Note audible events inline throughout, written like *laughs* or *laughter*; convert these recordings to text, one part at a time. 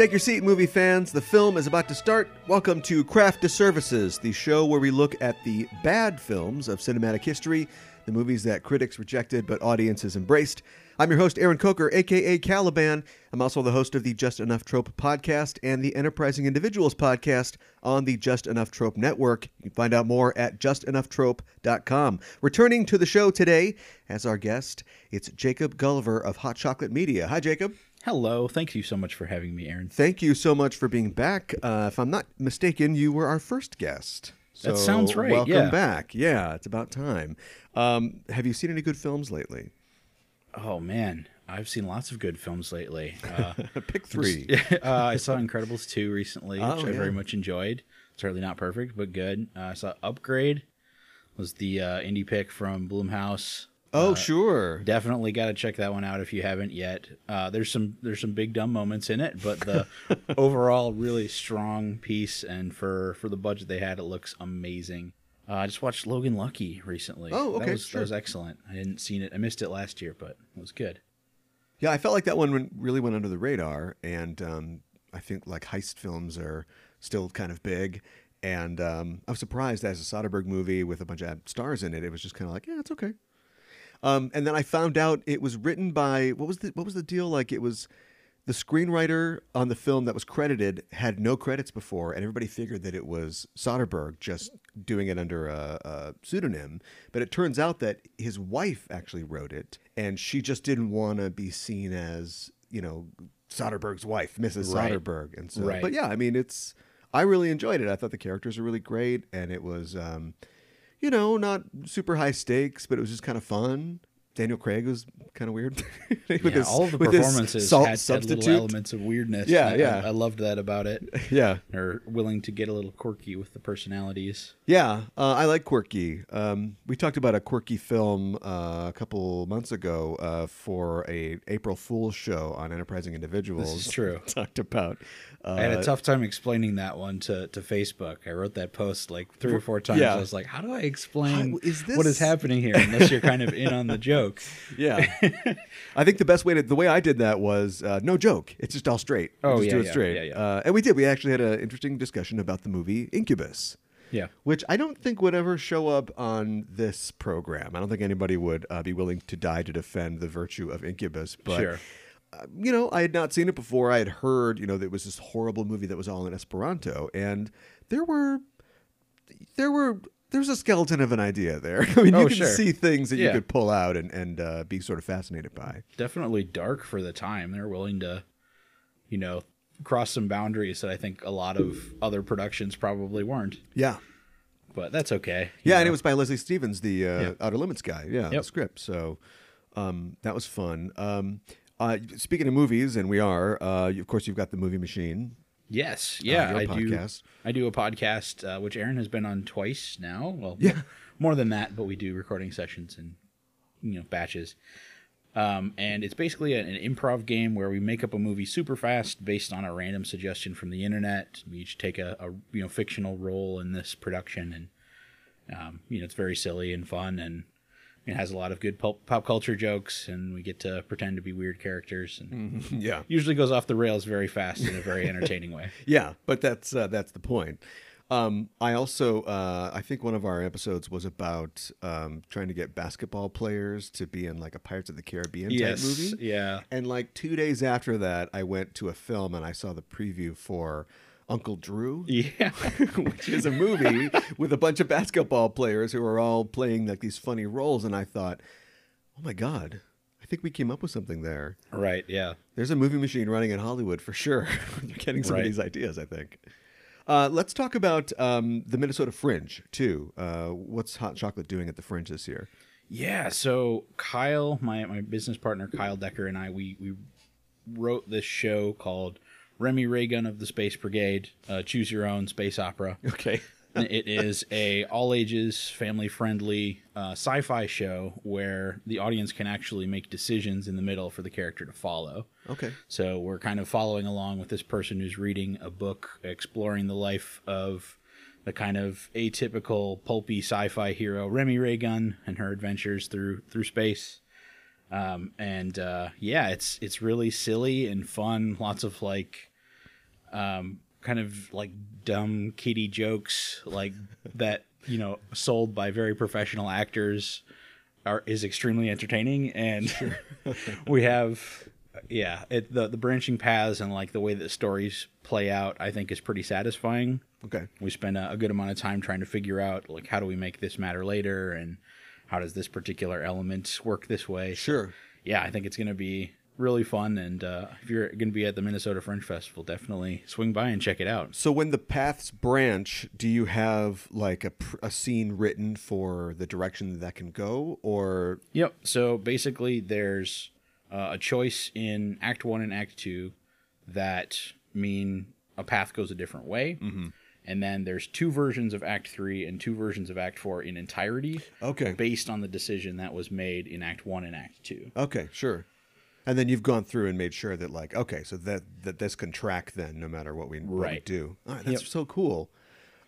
Take your seat, movie fans. The film is about to start. Welcome to Craft Disservices, the show where we look at the bad films of cinematic history, the movies that critics rejected but audiences embraced. I'm your host, Aaron Coker, aka Caliban. I'm also the host of the Just Enough Trope podcast and the Enterprising Individuals podcast on the Just Enough Trope network. You can find out more at justenoughtrope.com. Returning to the show today as our guest, it's Jacob Gulliver of Hot Chocolate Media. Hi, Jacob. Hello. Thank you so much for having me, Aaron. Thank you so much for being back. Uh, if I'm not mistaken, you were our first guest. That sounds right, Welcome yeah. back. Yeah, it's about time. Um, have you seen any good films lately? Oh man, I've seen lots of good films lately. Uh, *laughs* Pick three. *laughs* uh, I *laughs* saw Incredibles 2 recently, which Oh, I yeah. very much enjoyed. Certainly not perfect, but good. Uh, I saw Upgrade was the uh, indie pick from Blumhouse. Oh, sure. Definitely got to check that one out if you haven't yet. Uh, there's some there's some big dumb moments in it, but the *laughs* overall really strong piece, and for for the budget they had, it looks amazing. Uh, I just watched Logan Lucky recently. Oh, okay, that was, sure. that was excellent. I hadn't seen it. I missed it last year, but it was good. Yeah, I felt like that one went, really went under the radar, and um, I think like heist films are still kind of big. And um, I was surprised as a Soderbergh movie with a bunch of stars in it. It was just kind of like, yeah, it's okay. Um, and then I found out it was written by what was the what was the deal? Like it was the screenwriter on the film that was credited had no credits before, and everybody figured that it was Soderbergh just doing it under a, a pseudonym. But it turns out that his wife actually wrote it, and she just didn't want to be seen as you know Soderbergh's wife, Mrs. Right. Soderbergh. And so, Right. but yeah, I mean, it's I really enjoyed it. I thought the characters were really great, and it was. Um, you know, not super high stakes, but it was just kind of fun. Daniel Craig was kind of weird. *laughs* with yeah, his- all of the performances salt had, had little elements of weirdness. Yeah, I- yeah. I, I loved that about it. *laughs* Yeah, They're willing to get a little quirky with the personalities. yeah. Uh, I like quirky. Um, we talked about a quirky film uh, a couple months ago uh, for a April Fool's show on Enterprising Individuals. This is true. *laughs* talked about. Uh, I had a tough time explaining that one to, to Facebook. I wrote that post like three or four times. Yeah. I was like, how do I explain How- is this- is happening here unless you're kind of in on the joke? *laughs* Yeah, I think the best way to the way I did that was uh, no joke. It's just all straight. Oh, just yeah, do it yeah, straight. yeah, yeah. Uh, and we did. We actually had an interesting discussion about the movie Incubus. Yeah. which I don't think would ever show up on this program. I don't think anybody would uh, be willing to die to defend the virtue of Incubus. But Sure. uh, you know, I had not seen it before. I had heard, you know, that it was this horrible movie that was all in Esperanto, and there were, there were. There's a skeleton of an idea there. *laughs* I mean, you Oh, can sure. see things that you could pull out and and uh, be sort of fascinated by. Definitely dark for the time. They're willing to, you know, cross some boundaries that I think a lot of other productions probably weren't. Yeah, But that's okay. you Yeah, and it was by Leslie Stevens, the uh, Yeah. Outer Limits guy. Yeah, the Yep. script. So um, that was fun. Um, uh, speaking of movies, and we are, uh, of course, you've got the Movie Machine. Yes, yeah, your I podcast. do. I do a podcast uh, which Aaron has been on twice now. Well, Yeah. more than that, but we do recording sessions and you know batches. Um, and it's basically an, an improv game where we make up a movie super fast based on a random suggestion from the internet. We each take a, a you know fictional role in this production, and um, you know it's very silly and fun, and it has a lot of good pop, pop culture jokes, and we get to pretend to be weird characters, and *laughs* Yeah, usually goes off the rails very fast in a very entertaining way. *laughs* yeah, but that's uh, that's the point. Um, I also, uh, I think one of our episodes was about um, trying to get basketball players to be in like a Pirates of the Caribbean type movie. yeah. And like two days after that, I went to a film and I saw the preview for Uncle Drew. Yeah. *laughs* which is a movie with a bunch of basketball players who are all playing like these funny roles. And I thought, oh my God, I think we came up with something there. right. Yeah. There's a movie machine running in Hollywood for sure. *laughs* They're getting some Right. of these ideas, I think. Uh, let's talk about um, the Minnesota Fringe, too. Uh, what's Hot Chocolate doing at the Fringe this year? Yeah. So Kyle, my my business partner Kyle Decker and I, we we wrote this show called Remy Raygun of the Space Brigade, uh, Choose Your Own Space Opera. Okay. it is a all ages, family friendly uh, sci fi show where the audience can actually make decisions in the middle for the character to follow. Okay. So we're kind of following along with this person who's reading a book exploring the life of the kind of atypical pulpy sci-fi hero Remy Raygun and her adventures through through space. Um, and uh, yeah, it's it's really silly and fun. Lots of like um, kind of like dumb kitty jokes like *laughs* that you know sold by very professional actors are is extremely entertaining. And *laughs* we have yeah it the the branching paths and like the way that stories play out i think is pretty satisfying. Okay. we spend a, a good amount of time trying to figure out like how do we make this matter later? And how does this particular element work this way? Sure. yeah i think it's going to be really fun and uh, if you're going to be at the minnesota fringe festival definitely swing by and check it out So when the paths branch, do you have like a, pr- a scene written for the direction that, that can go, or Yep. So basically, there's uh, a choice in Act One and Act Two that mean a path goes a different way. Mm-hmm. And then there's two versions of Act Three and two versions of Act Four in entirety, okay, based on the decision that was made in Act One and Act Two. okay, sure. And then you've gone through and made sure that like okay, so that that this can track then no matter what we, what we Right. do. All right, that's Yep. so cool.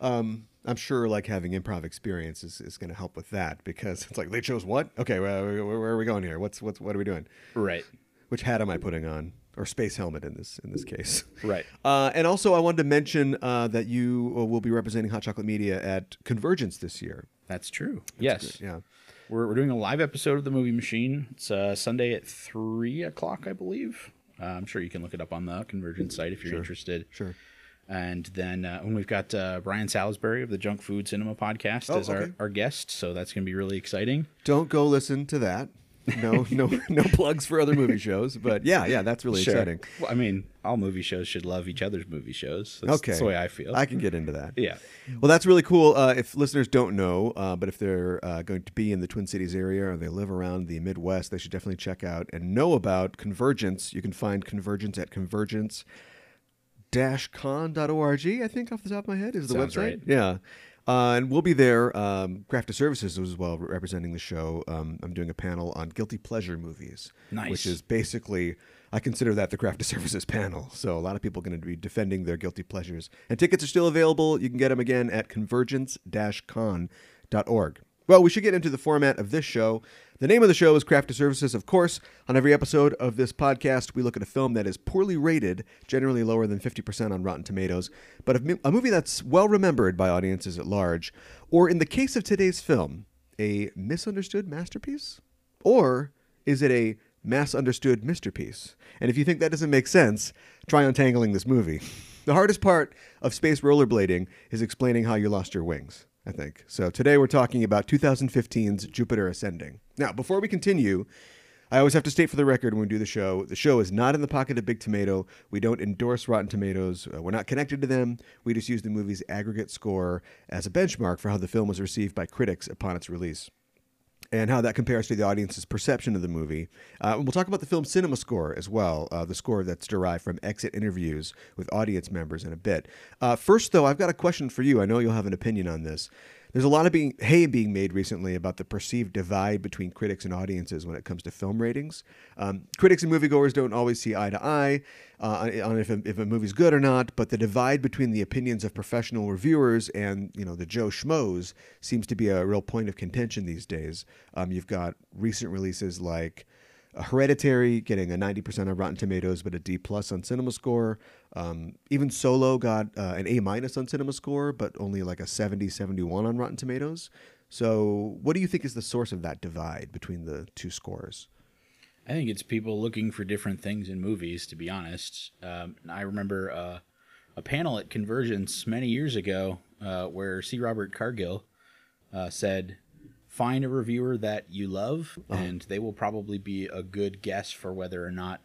Um, I'm sure like having improv experience is, is going to help with that because it's like they chose what? Okay, where, where, where are we going here? What's what's what are we doing? Right. Which hat am I putting on? Or space helmet in this in this case. *laughs* Right. Uh, and also, I wanted to mention uh, that you uh, will be representing Hot Chocolate Media at Convergence this year. That's true. yes. Yeah. We're, we're doing a live episode of the Movie Machine. It's uh, Sunday at three o'clock, I believe. Uh, I'm sure you can look it up on the Convergence site if you're interested. Sure. And then uh, when we've got uh, Brian Salisbury of the Junk Food Cinema podcast Oh, as okay. our, our guest, so that's going to be really exciting. Don't go listen to that. No, no, *laughs* no plugs for other movie shows. But yeah, yeah, that's really exciting. Well, I mean, all movie shows should love each other's movie shows. That's, Okay, that's the way I feel. I can get into that. yeah. Well, that's really cool. Uh, if listeners don't know, uh, but if they're uh, going to be in the Twin Cities area or they live around the Midwest, they should definitely check out and know about Convergence. You can find Convergence at convergence dash con.org, I think, off the top of my head, is the Sounds website. right. Yeah. Uh, and we'll be there. Um, Craft Disservices as well, representing the show. Um, I'm doing a panel on guilty pleasure movies, Nice. which is basically I consider that the Craft Disservices *laughs* panel. So a lot of people are going to be defending their guilty pleasures. And tickets are still available. You can get them again at convergence-con.org. Well, we should get into the format of this show. The name of the show is Craft Disservices. Of course, on every episode of this podcast, we look at a film that is poorly rated, generally lower than 50% on Rotten Tomatoes, but a, a movie that's well remembered by audiences at large, or in the case of today's film, a misunderstood masterpiece? Or is it a mass understood masterpiece? And if you think that doesn't make sense, try untangling this movie. The hardest part of space rollerblading is explaining how you lost your wings, I think. So today we're talking about 2015's Jupiter Ascending. Now, before we continue, I always have to state for the record when we do the show, the show is not in the pocket of Big Tomato. We don't endorse Rotten Tomatoes. Uh, we're not connected to them. We just use the movie's aggregate score as a benchmark for how the film was received by critics upon its release and how that compares to the audience's perception of the movie. Uh, we'll talk about the film's cinema score as well, uh, the score that's derived from exit interviews with audience members in a bit. Uh, first, though, I've got a question for you. I know you'll have an opinion on this. There's a lot of being hay being made recently about the perceived divide between critics and audiences when it comes to film ratings. Um, critics and moviegoers don't always see eye to eye uh, on if a, if a movie's good or not, but the divide between the opinions of professional reviewers and you know the Joe schmoes seems to be a real point of contention these days. Um, you've got recent releases like uh, Hereditary getting a 90% on Rotten Tomatoes, but a D plus on Cinema Score. Um, even Solo got uh, an A minus on Cinema Score, but only like a 70, 71 on Rotten Tomatoes. So, what do you think is the source of that divide between the two scores? I think it's people looking for different things in movies. To be honest, um, I remember uh, a panel at Convergence many years ago uh, where C. Robert Cargill uh, said, "Find a reviewer that you love, and they will probably be a good guess for whether or not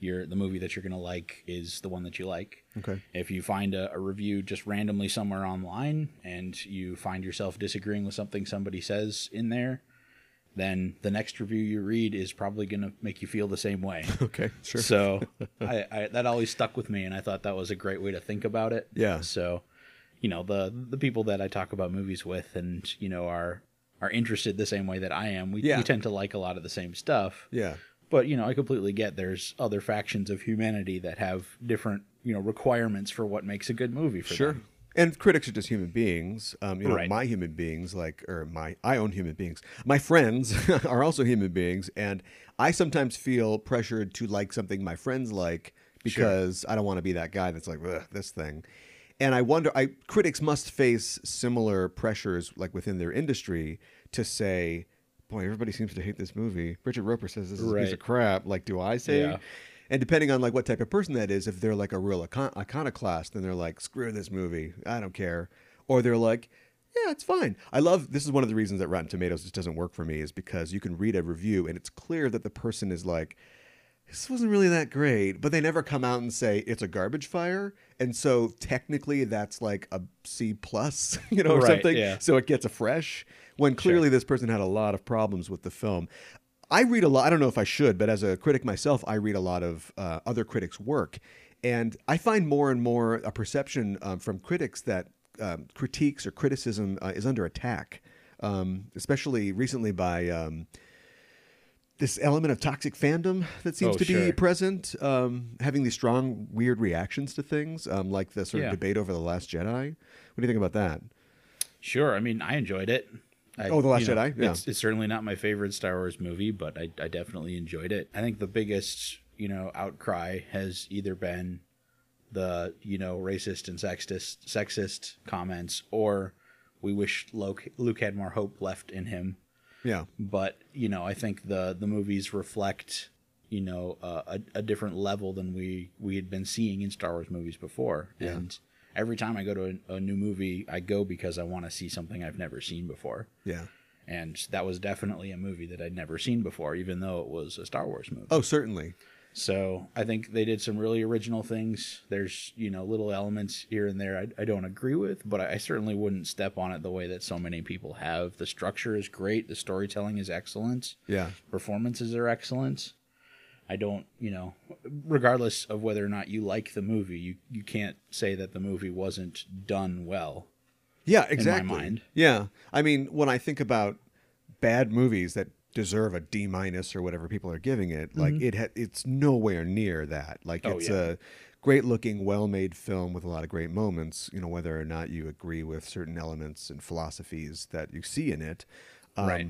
your the movie that you're going to like is the one that you like." Okay. If you find a, a review just randomly somewhere online and you find yourself disagreeing with something somebody says in there, then the next review you read is probably going to make you feel the same way. *laughs* Okay, sure. So *laughs* I, I, that always stuck with me, and I thought that was a great way to think about it. Yeah. So, you know, the the people that I talk about movies with, and you know, are are interested the same way that I am. We, Yeah. we tend to like a lot of the same stuff. Yeah. But you know, I completely get there's other factions of humanity that have different you know requirements for what makes a good movie for Sure. them. And critics are just human beings. Um, you know, Right. my human beings, like, or my, I own human beings. My friends *laughs* are also human beings, and I sometimes feel pressured to like something my friends like because I don't want to be that guy that's like Ugh, this thing. And I wonder, I critics must face similar pressures like within their industry to say, boy, everybody seems to hate this movie. Richard Roeper says this is a piece of crap. Like, do I say? Yeah. And depending on like what type of person that is, if they're like a real icon- iconoclast, then they're like, screw this movie, I don't care. Or they're like, yeah, it's fine. I love this is one of the reasons that Rotten Tomatoes just doesn't work for me is because you can read a review and it's clear that the person is like, this wasn't really that great, but they never come out and say it's a garbage fire, and so technically that's like a C plus, *laughs* you know, or Right, something. yeah. So it gets a fresh. When clearly this person had a lot of problems with the film. I read a lot. I don't know if I should, but as a critic myself, I read a lot of uh, other critics' work, and I find more and more a perception um, from critics that um, critiques or criticism uh, is under attack, um, especially recently by. This element of toxic fandom that seems Oh, to be present, um, having these strong, weird reactions to things, um, like the sort of Yeah. debate over the Last Jedi. What do you think about that? Sure. I mean, I enjoyed it. I, Oh, The Last you know, Jedi? Yeah. It's, it's certainly not my favorite Star Wars movie, but I, I definitely enjoyed it. I think the biggest, you know, outcry has either been the, you know, racist and sexist, sexist comments, or we wish Luke, Luke had more hope left in him. Yeah, But you know, I think the the movies reflect, you know, uh, a, a different level than we we had been seeing in Star Wars movies before. Yeah. And every time I go to a, a new movie, I go because I want to see something I've never seen before. yeah. And that was definitely a movie that I'd never seen before, even though it was a Star Wars movie. Oh, certainly. So I think they did some really original things. There's, you know, little elements here and there I, I don't agree with, but I, I certainly wouldn't step on it the way that so many people have. The structure is great. The storytelling is excellent. Yeah, Performances are excellent. I don't, you know, regardless of whether or not you like the movie, you, you can't say that the movie wasn't done well. yeah, exactly. mind. Yeah, I mean, when I think about bad movies that deserve a D minus or whatever people are giving it, like it ha- it's nowhere near that. Like Mm-hmm. Oh, it's yeah. a great looking, well made film with a lot of great moments. You know, whether or not you agree with certain elements and philosophies that you see in it. Um, Right.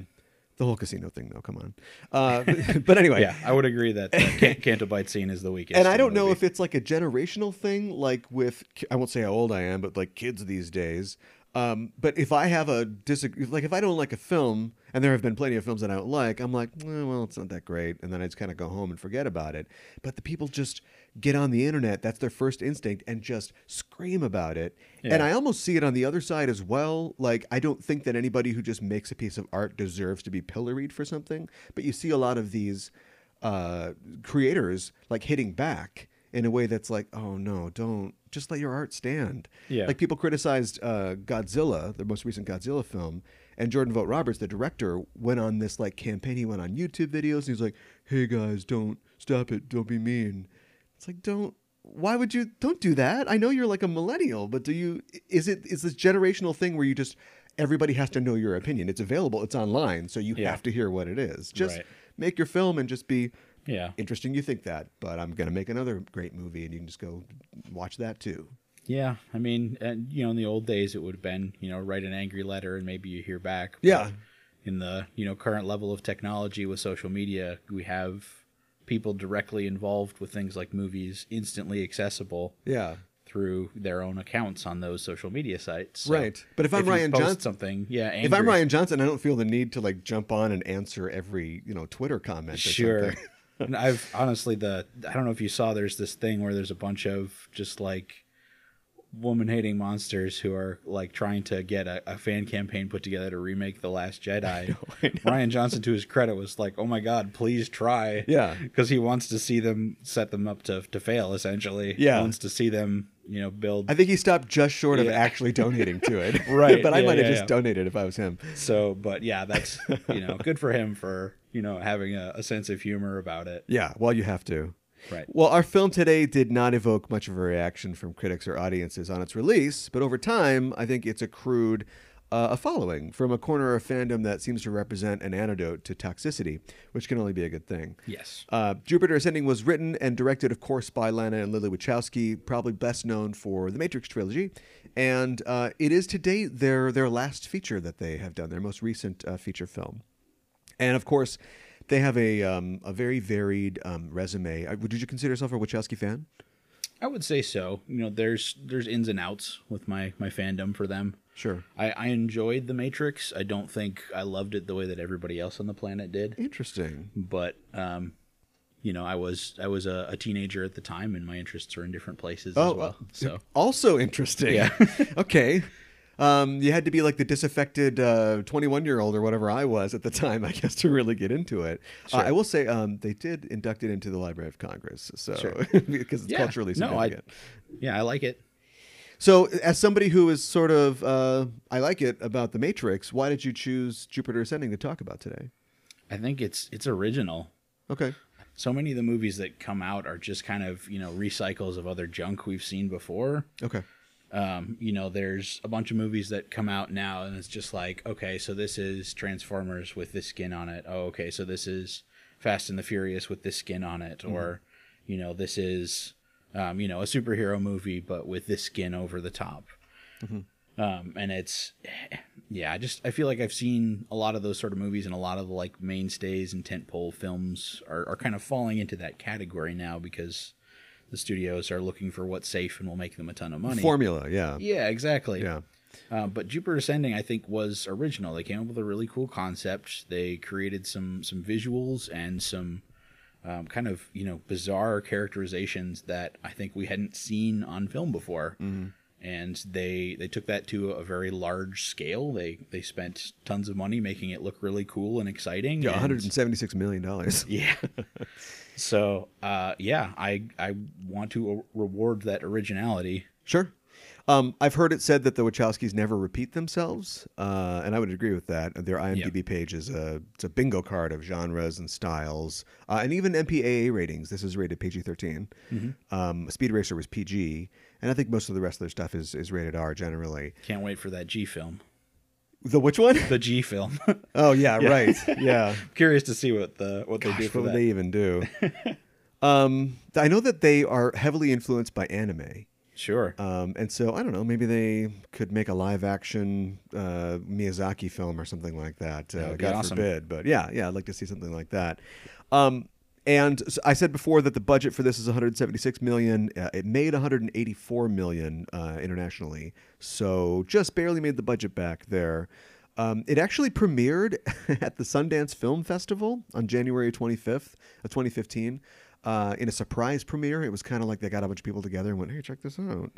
The whole casino thing, though. Come on. Uh, *laughs* but anyway, Yeah, I would agree that the Can- *laughs* Canto Bight scene is the weakest. and I don't know movie. if it's like a generational thing, like with I won't say how old I am, but like kids these days. Um, but if I have a disagree, like if I don't like a film, and there have been plenty of films that I don't like, I'm like, eh, well, it's not that great, and then I just kind of go home and forget about it. But the people just get on the internet; that's their first instinct, and just scream about it. And I almost see it on the other side as well. Like I don't think that anybody who just makes a piece of art deserves to be pilloried for something, but you see a lot of these uh, creators like hitting back in a way that's like, oh no, don't just let your art stand. Yeah. Like people criticized uh, Godzilla, the most recent Godzilla film, and Jordan Vogt Roberts, the director, went on this like campaign. He went on YouTube videos. And he's like, hey guys, don't stop it. Don't be mean. It's like, don't. Why would you? Don't do that. I know you're like a millennial, but do you? Is it is this generational thing where you just everybody has to know your opinion? It's available. It's online, so you Yeah. have to hear what it is. Just Right. make your film and just be Yeah. interesting you think that, but I'm gonna make another great movie and you can just go watch that too. Yeah, I mean, and you know, in the old days, it would have been, you know, write an angry letter and maybe you hear back. Yeah. In the you know current level of technology with social media, we have people directly involved with things like movies instantly accessible Yeah. through their own accounts on those social media sites. So Right. But if I'm you Rian Johnson- something, yeah, If I'm Rian Johnson, I don't feel the need to like jump on and answer every, you know, Twitter comment or Sure. *laughs* and I've honestly the I don't know if you saw there's this thing where there's a bunch of just like woman hating monsters who are like trying to get a, a fan campaign put together to remake The Last Jedi. *laughs* Rian Johnson to his credit was like, "Oh my god, please try." Yeah. Because he wants to see them set them up to to fail essentially. Yeah. He wants to see them, you know, build I think he stopped just short of actually donating to it. *laughs* Right. *laughs* but I Yeah, might have yeah, just yeah. donated if I was him. so but yeah, that's you know, good for him for, you know, having a, a sense of humor about it. Yeah, well, you have to. Right. Well, our film today did not evoke much of a reaction from critics or audiences on its release, but over time, I think it's accrued uh, a following from a corner of fandom that seems to represent an antidote to toxicity, which can only be a good thing. Yes. Uh, Jupiter Ascending was written and directed, of course, by Lana and Lily Wachowski, probably best known for the Matrix trilogy, and uh, it is to date their their last feature that they have done, their most recent uh, feature film. And of course, they have a um, a very varied um, resume. Uh, Would you consider yourself a Wachowski fan? I would say so. You know, there's there's ins and outs with my my fandom for them. Sure. I, I enjoyed The Matrix. I don't think I loved it the way that everybody else on the planet did. Interesting. But um, you know, I was I was a, a teenager at the time, and my interests were in different places Oh, as well. uh, So Also interesting. Yeah. *laughs* okay. Um, you had to be like the disaffected uh, 21 year old or whatever I was at the time, *laughs* I guess, to really get into it. Uh, I will say um, they did induct it into the Library of Congress, so Sure. *laughs* because it's Yeah. culturally No, I- significant. yeah, I like it. So, as somebody who is sort of, uh, I like it about The Matrix, why did you choose Jupiter Ascending to talk about today? I think it's it's original. Okay. So many of the movies that come out are just kind of you know recycles of other junk we've seen before. Okay. Um, you know, there's a bunch of movies that come out now, and it's just like, okay, so this is Transformers with this skin on it. Oh, okay, so this is Fast and the Furious with this skin on it, or you know, this is um, you know a superhero movie but with this skin over the top. Um, and it's *sighs* yeah, I just I feel like I've seen a lot of those sort of movies, and a lot of the like mainstays and tentpole films are, are kind of falling into that category now because the studios are looking for what's safe and will make them a ton of money. Formula, yeah. Yeah, exactly. Yeah. Uh, but Jupiter Ascending, I think, was original. They came up with a really cool concept. They created some some visuals and some um, kind of you know bizarre characterizations that I think we hadn't seen on film before. And they they took that to a very large scale. They they spent tons of money making it look really cool and exciting. Yeah, 176 million dollars. *laughs* yeah. so uh, yeah, I I want to reward that originality. Sure. Um, I've heard it said that the Wachowskis never repeat themselves, uh, and I would agree with that. Their IMDb page is a it's a bingo card of genres and styles, uh, and even MPAA ratings. This is rated PG-13. Um, Speed Racer was PG, and I think most of the rest of their stuff is is rated R generally. Can't wait for that G film. The which one? The G film. *laughs* oh yeah, right. Yeah. *laughs* Curious to see what the what they do for what that. they even do? *laughs* um, I know that they are heavily influenced by anime. Sure. Um, and so I don't know. Maybe they could make a live action uh, Miyazaki film or something like that. Uh, God awesome. forbid, but yeah, yeah, I'd like to see something like that. Um, and I said before that the budget for this is 176 million. Uh, it made 184 million uh, internationally, so just barely made the budget back there. Um, it actually premiered *laughs* at the Sundance Film Festival on January 25th of 2015 uh, in a surprise premiere. It was kind of like they got a bunch of people together and went, "Hey, check this out."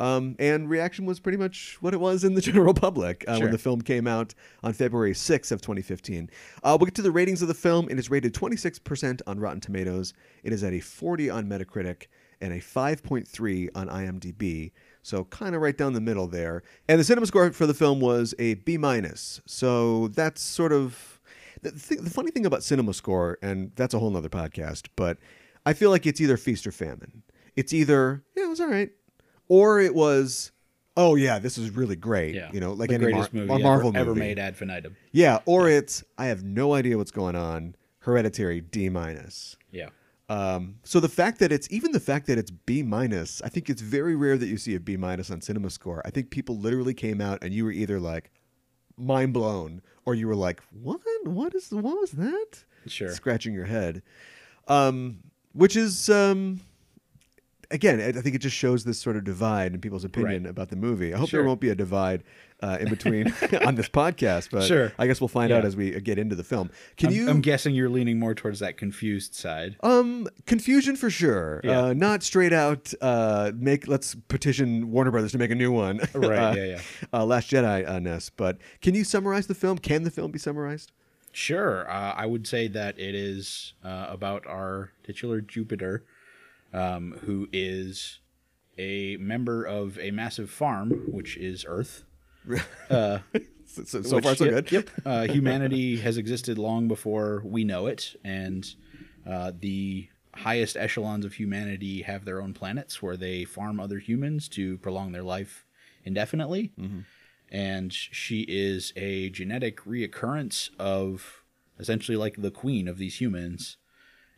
Um, and reaction was pretty much what it was in the *laughs* general public uh, Sure. when the film came out on February 6th of 2015. Uh, we'll get to the ratings of the film. It is rated 26% on Rotten Tomatoes. It is at a 40 on Metacritic and a 5.3 on IMDb. So kind of right down the middle there. And the cinema score for the film was a B minus. So that's sort of the, th- the funny thing about cinema score, and that's a whole nother podcast, but I feel like it's either feast or famine. It's either yeah, it was all right, or it was oh yeah, this is really great. yeah. You know, like the any greatest Mar- movie Marvel ever, movie. made ad infinitum. Yeah, or it's I have no idea what's going on. Hereditary D minus. Yeah. Um, so the fact that it's even the fact that it's B minus, I think it's very rare that you see a B minus on Cinema Score. I think people literally came out and you were either like mind blown or you were like, "What? What is? What was that?" Sure. Scratching your head, um, which is um, again, I think it just shows this sort of divide in people's opinion Right. about the movie. I hope there won't be a divide uh, in between *laughs* *laughs* on this podcast, but Sure. I guess we'll find out as we get into the film. Can I'm, you? I'm guessing you're leaning more towards that confused side. Um, confusion for sure. Yeah. Uh, not straight out. Uh, make let's petition Warner Brothers to make a new one. Right, *laughs* Uh, yeah, yeah. Uh, Last Jedi uh, ness. But can you summarize the film? Can the film be summarized? Sure. Uh, I would say that it is uh, about our titular Jupiter, um, who is a member of a massive farm, which is Earth. *laughs* Uh, So, so, so which- far, so yep, good. Yep. *laughs* Uh, humanity has existed long before we know it, and uh, the highest echelons of humanity have their own planets where they farm other humans to prolong their life indefinitely. And she is a genetic reoccurrence of essentially like the queen of these humans.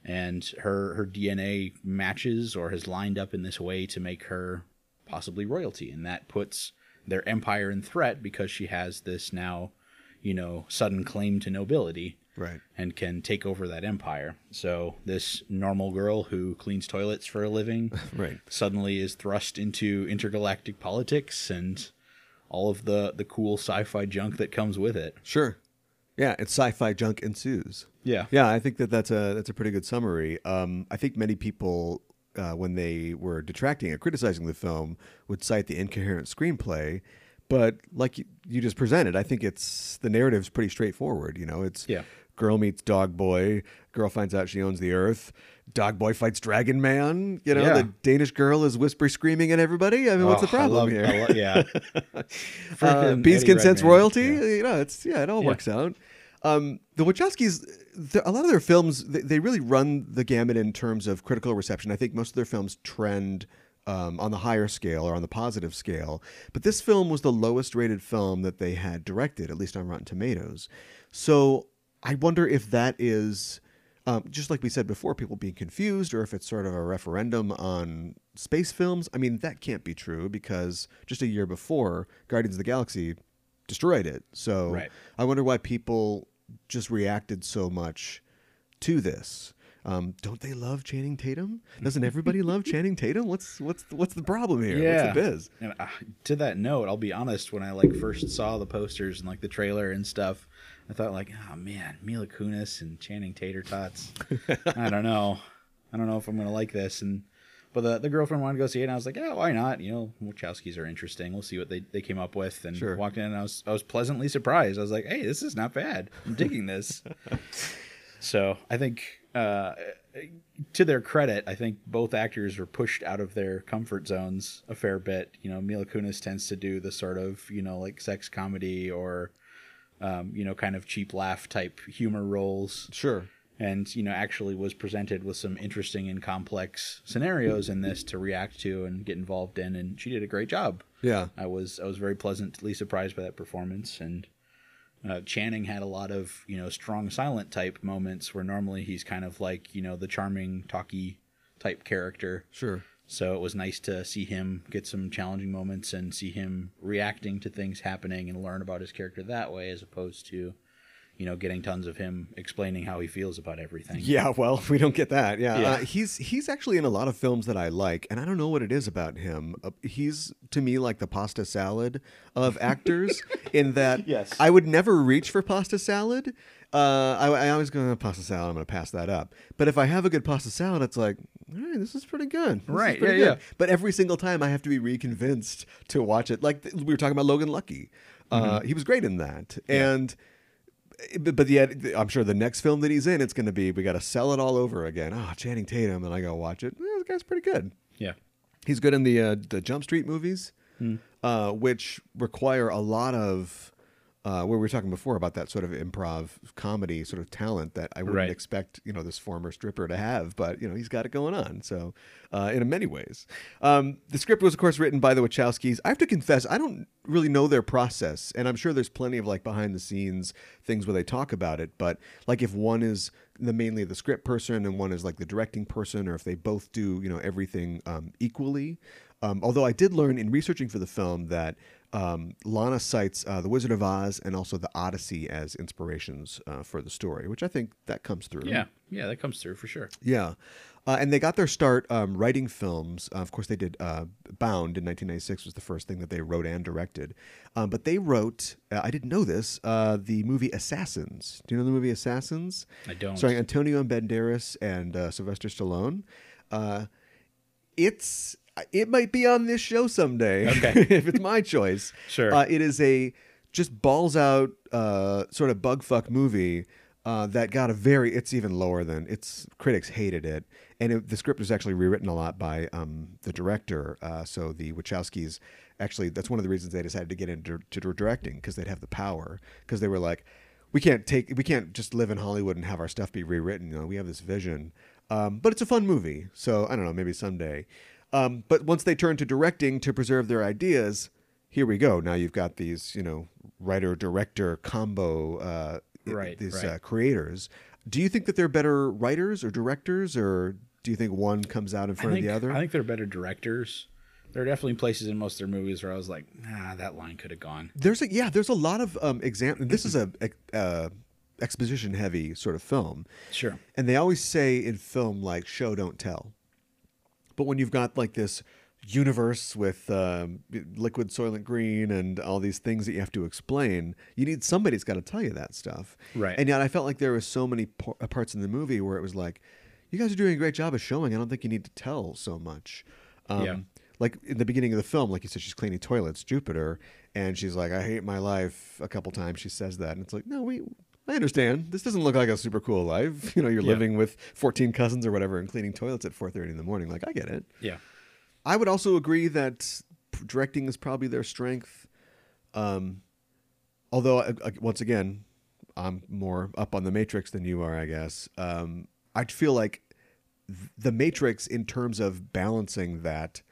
And her, her DNA matches or has lined up in this way to make her possibly royalty. And that puts their empire in threat because she has this now, you know, sudden claim to nobility Right. and can take over that empire. So this normal girl who cleans toilets for a living *laughs* Right. suddenly is thrust into intergalactic politics and all of the the cool sci-fi junk that comes with it. Sure. Yeah, it's sci-fi junk ensues. Yeah. Yeah, I think that that's a that's a pretty good summary. Um, I think many people, uh, when they were detracting or criticizing the film, would cite the incoherent screenplay. But like you, you just presented, I think it's the narrative's pretty straightforward. You know, it's Yeah. Girl meets dog boy, girl finds out she owns the earth, dog boy fights dragon man. You know, Yeah. the Danish girl is whisper screaming at everybody. I mean, what's the Oh, problem love- here? Yeah. *laughs* uh, Beast Eddie consents royalty. Yeah. You know, it's yeah, it all Yeah. works out. Um, the Wachowskis, a lot of their films, they, they really run the gamut in terms of critical reception. I think most of their films trend um, on the higher scale or on the positive scale. But this film was the lowest rated film that they had directed, at least on Rotten Tomatoes. So I wonder if that is. Um, just like we said before, people being confused, or if it's sort of a referendum on space films. I mean, that can't be true because just a year before, Guardians of the Galaxy destroyed it. So Right. I wonder why people just reacted so much to this. Um, don't they love Channing Tatum? Doesn't everybody *laughs* love Channing Tatum? What's what's what's the problem here? Yeah. What's the biz? And uh, to that note, I'll be honest. When I like first saw the posters and like the trailer and stuff, I thought like, oh man, Mila Kunis and Channing Tater tots. I don't know. I don't know if I'm gonna like this. And but the the girlfriend wanted to go see it, and I was like, yeah, why not? You know, Wachowskis are interesting. We'll see what they, they came up with. And Sure. walked in, and I was I was pleasantly surprised. I was like, hey, this is not bad. I'm digging this. *laughs* so I think. Uh, to their credit, I think both actors were pushed out of their comfort zones a fair bit. You know, Mila Kunis tends to do the sort of you know like sex comedy or um, you know kind of cheap laugh type humor roles, Sure. and you know actually was presented with some interesting and complex scenarios in this to react to and get involved in, and she did a great job. Yeah. I was I was very pleasantly surprised by that performance, and uh, Channing had a lot of you know strong silent type moments where normally he's kind of like you know the charming talky type character. Sure. So it was nice to see him get some challenging moments and see him reacting to things happening and learn about his character that way, as opposed to you know getting tons of him explaining how he feels about everything. *laughs* Yeah, well, *laughs* we don't get that. Yeah, Yeah. Uh, he's he's actually in a lot of films that I like, and I don't know what it is about him. Uh, he's to me like the pasta salad of actors, *laughs* in that Yes. I would never reach for pasta salad. Uh, I, I always go "Oh, pasta salad. I'm going to pass that up. But if I have a good pasta salad, it's like, all right, this is pretty good. This Right, pretty yeah, good." yeah. But every single time, I have to be reconvinced to watch it. Like we were talking about Logan Lucky. Uh, Mm-hmm. He was great in that, and but, but yet I'm sure the next film that he's in, it's going to be we got to sell it all over again. Oh, Channing Tatum, and I go watch it. Eh, this guy's pretty good. yeah, He's good in the uh, the Jump Street movies, uh, which require a lot of. Uh, where we were talking before about that sort of improv comedy sort of talent that I wouldn't Right. expect, you know, this former stripper to have, but you know, he's got it going on. So, uh, in many ways, um, the script was, of course, written by the Wachowskis. I have to confess, I don't really know their process, and I'm sure there's plenty of like behind the scenes things where they talk about it. But like, if one is the mainly the script person and one is like the directing person, or if they both do, you know, everything um, equally. Um, although I did learn in researching for the film that um, Lana cites uh, The Wizard of Oz and also The Odyssey as inspirations uh, for the story, which I think that comes through. yeah, yeah. That comes through for sure. Yeah. Uh, and they got their start um, writing films. Uh, of course, they did uh, Bound in 1996 was the first thing that they wrote and directed. Um, but they wrote, uh, I didn't know this, uh, the movie Assassins. Do you know the movie Assassins? I don't. Starring Antonio Banderas and uh, Sylvester Stallone. Uh, it's it might be on this show someday Okay. *laughs* if it's my choice. Sure. Uh, it is a just balls out uh, sort of bug fuck movie uh, that got a very. It's even lower than its critics hated it, and it, the script was actually rewritten a lot by um, the director. Uh, so the Wachowskis actually that's one of the reasons they decided to get into to directing because they'd have the power because they were like. We can't take. We can't just live in Hollywood and have our stuff be rewritten. You know, we have this vision, um, but it's a fun movie. So I don't know. Maybe someday. Um, but once they turn to directing to preserve their ideas, here we go. Now you've got these, you know, writer director combo, uh, Right, These right. Uh, creators. Do you think that they're better writers or directors, or do you think one comes out in front think, of the other? I think they're better directors. There are definitely places in most of their movies where I was like, nah, that line could have gone. There's a yeah, there's a lot of um exam. This is a, a uh, exposition heavy sort of film, Sure. and they always say in film like show don't tell. But when you've got like this universe with um, liquid soylent green and all these things that you have to explain, you need somebody's got to tell you that stuff. Right. And yet I felt like there was so many uh, parts in the movie where it was like, you guys are doing a great job of showing. I don't think you need to tell so much. Um, Yeah. Like in the beginning of the film, like you said, she's cleaning toilets, Jupiter, and she's like, "I hate my life." A couple times she says that, and it's like, no, we. I understand. This doesn't look like a super cool life. *laughs* You know, you're Yeah. living with 14 cousins or whatever and cleaning toilets at 4:30 in the morning. Like, I get it. Yeah. I would also agree that directing is probably their strength. Um, although, uh, uh, once again, I'm more up on the Matrix than you are, I guess. Um, I feel like th- the Matrix, in terms of balancing that,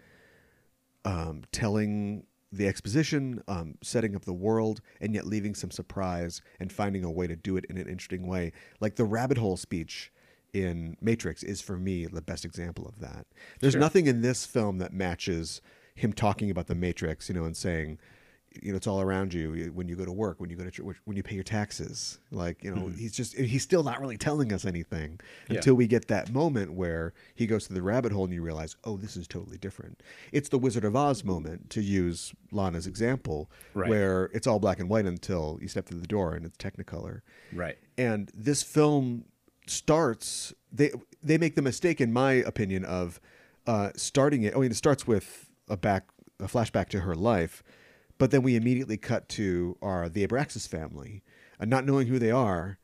um, telling the exposition, um, setting up the world, and yet leaving some surprise and finding a way to do it in an interesting way. Like the rabbit hole speech in Matrix is for me the best example of that. There's Sure. nothing in this film that matches him talking about the Matrix, you know, and saying, you know, it's all around you when you go to work, when you go to church, when you pay your taxes. Like, you know, he's just he's still not really telling us anything Yeah. until we get that moment where he goes to the rabbit hole and you realize, oh, this is totally different. It's the Wizard of Oz moment, to use Lana's example, Right. where it's all black and white until you step through the door and it's Technicolor. Right. And this film starts they they make the mistake, in my opinion, of uh, starting it. I mean, it starts with a back a flashback to her life, but then we immediately cut to our the Abrasax family, and not knowing who they are,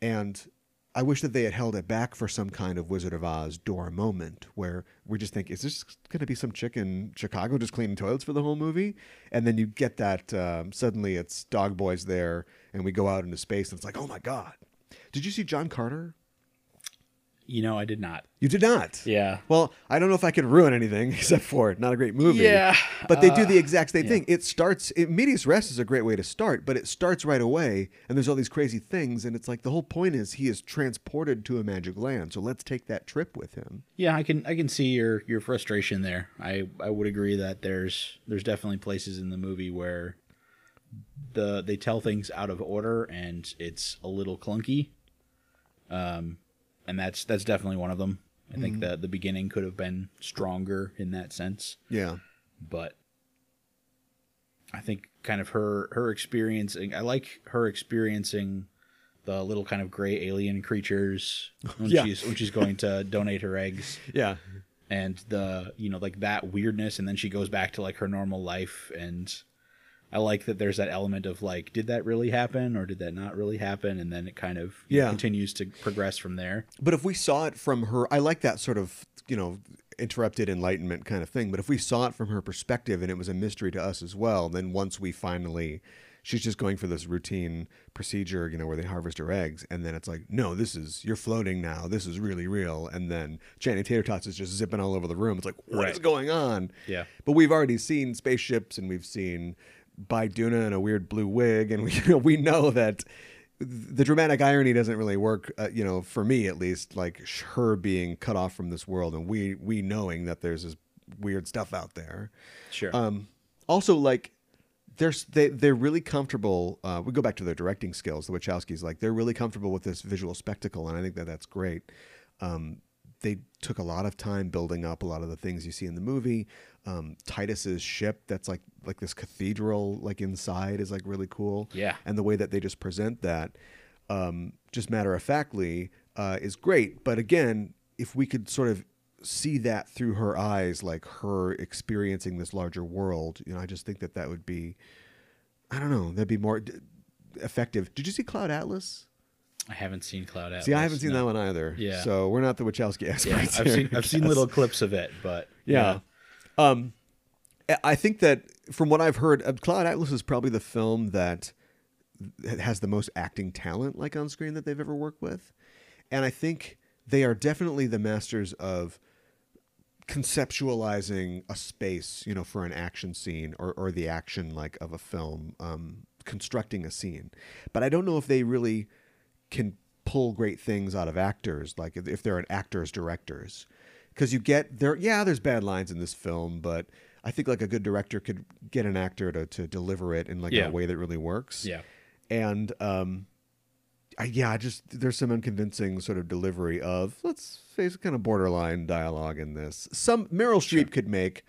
and I wish that they had held it back for some kind of Wizard of Oz door moment where we just think, is this going to be some chick in Chicago just cleaning toilets for the whole movie? And then you get that um, suddenly it's Dog Boys there, and we go out into space, and it's like, oh my god! Did you see John Carter? You know, I did not. You did not. Yeah. Well, I don't know if I can ruin anything *laughs* except for it. Not a great movie. Yeah, But they do uh, the exact same yeah. thing. It starts, it, Medias Res is a great way to start, but it starts right away, and there's all these crazy things, and it's like the whole point is he is transported to a magic land. So let's take that trip with him. Yeah, I can I can see your your frustration there. I I would agree that there's there's definitely places in the movie where the they tell things out of order and it's a little clunky. Um and that's that's definitely one of them. I think mm-hmm. that the beginning could have been stronger in that sense, Yeah. but I think kind of her her experiencing I like her experiencing the little kind of gray alien creatures when *laughs* Yeah. she's when she's going to donate her eggs *laughs* Yeah. and the you know like that weirdness and then she goes back to like her normal life and i like that there's that element of like did that really happen or did that not really happen and then it kind of you know, continues to progress from there But if we saw it from her, I like that sort of, you know, interrupted enlightenment kind of thing. But if we saw it from her perspective and it was a mystery to us as well, then once we finally, she's just going for this routine procedure, you know, where they harvest her eggs. And then it's like, no, this is, you're floating now. This is really real. And then Channing Tater Tots is just zipping all over the room. It's like, what is Right. going on? Yeah. But we've already seen spaceships and we've seen Biduna in a weird blue wig. And we, *laughs* you know, we know that the dramatic irony doesn't really work, uh, you know, for me at least. Like her being cut off from this world, and we we knowing that there's this weird stuff out there. sure Um, also, like there's they they're really comfortable. Uh, we go back to their directing skills. The Wachowskis, like they're really comfortable with this visual spectacle, and I think that that's great. Um, they took a lot of time building up a lot of the things you see in the movie. Um, Titus's ship, that's like like this cathedral, like inside, is like really cool yeah and the way that they just present that, um, just matter of factly, uh, is great. But again, if we could sort of see that through her eyes, like her experiencing this larger world, you know, I just think that that would be, I don't know, that'd be more d- effective. Did you see Cloud Atlas? i haven't seen cloud atlas see, I haven't seen no. that one either. Yeah. So we're not the Wachowski yeah experts. i've here, seen i've seen *laughs* little clips of it but Yeah. Um, I- think that from what I've heard, uh, Cloud Atlas is probably the film that has the most acting talent, like on screen, that they've ever worked with. And I think they are definitely the masters of conceptualizing a space, you know, for an action scene or, or the action like of a film, um, constructing a scene. But I don't know if they really can pull great things out of actors, like if if they're an actors directors, because you get there. Yeah, there's bad lines in this film, but I think like a good director could get an actor to to deliver it in like Yeah. a way that really works. Yeah. and um, I, yeah, I just there's some unconvincing sort of delivery of let's face it, kind of borderline dialogue in this. Some Meryl Streep could make.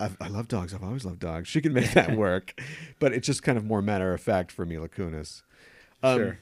I, I love dogs. I've always loved dogs. She can make that *laughs* work, but it's just kind of more matter of fact for Mila Kunis. Um, Sure.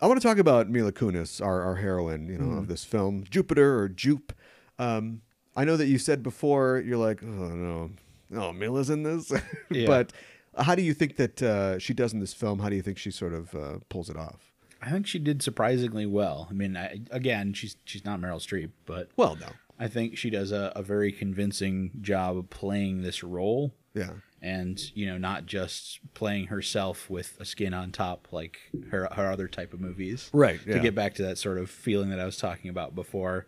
I want to talk about Mila Kunis, our, our heroine, you know, Mm-hmm. of this film, Jupiter or Jupe. Um, I know that you said before you're like, oh no, oh Mila's in this, *laughs* Yeah. but how do you think that uh, she does in this film? How do you think she sort of uh, pulls it off? I think she did surprisingly well. I mean, I, again, she's she's not Meryl Streep, but Well, no, I think she does a, a very convincing job of playing this role, yeah, and you know, not just playing herself with a skin on top like her her other type of movies. right. To get back to that sort of feeling that I was talking about before,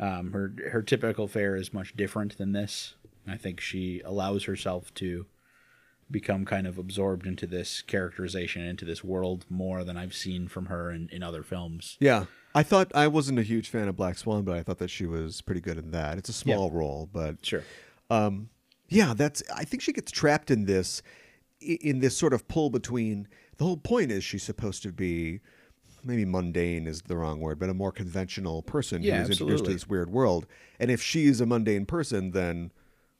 um, her her typical fare is much different than this. I think she allows herself to become kind of absorbed into this characterization, into this world more than I've seen from her in, in other films. yeah. I thought I wasn't a huge fan of Black Swan, but I thought that she was pretty good in that. It's a small role, but Sure. yeah, that's. I think she gets trapped in this, in this sort of pull between. The whole point is she's supposed to be, maybe mundane is the wrong word, but a more conventional person Yeah, who's introduced to this weird world. And if she's a mundane person, then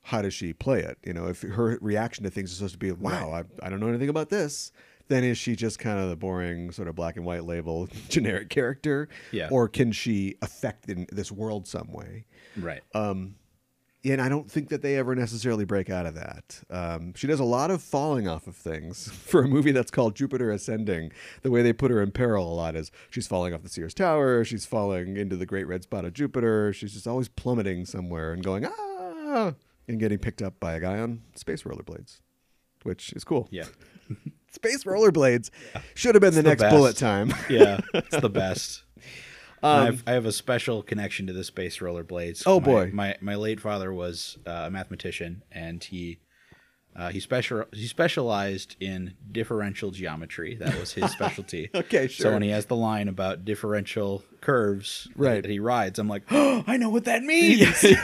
how does she play it? You know, if her reaction to things is supposed to be, "Wow, I, I don't know anything about this," then is she just kind of the boring sort of black and white label *laughs* generic character? Yeah. Or can she affect in this world some way? Right. Um, and I don't think that they ever necessarily break out of that. Um, she does a lot of falling off of things *laughs* for a movie that's called Jupiter Ascending. The way they put her in peril a lot is she's falling off the Sears Tower, she's falling into the Great Red Spot of Jupiter, she's just always plummeting somewhere and going ah, and getting picked up by a guy on space rollerblades, which is cool. yeah. *laughs* Space rollerblades should have been the the next best. bullet time. Yeah. It's the *laughs* best. I, have, I have a special connection to the space rollerblades. Um, Oh, My- boy. My my late father was uh, a mathematician, and he uh, he special he specialized in differential geometry. That was his specialty. *laughs* Okay, sure. So when he has the line about differential curves Right. that he rides, I'm like, oh, I know what that means. *laughs* *laughs*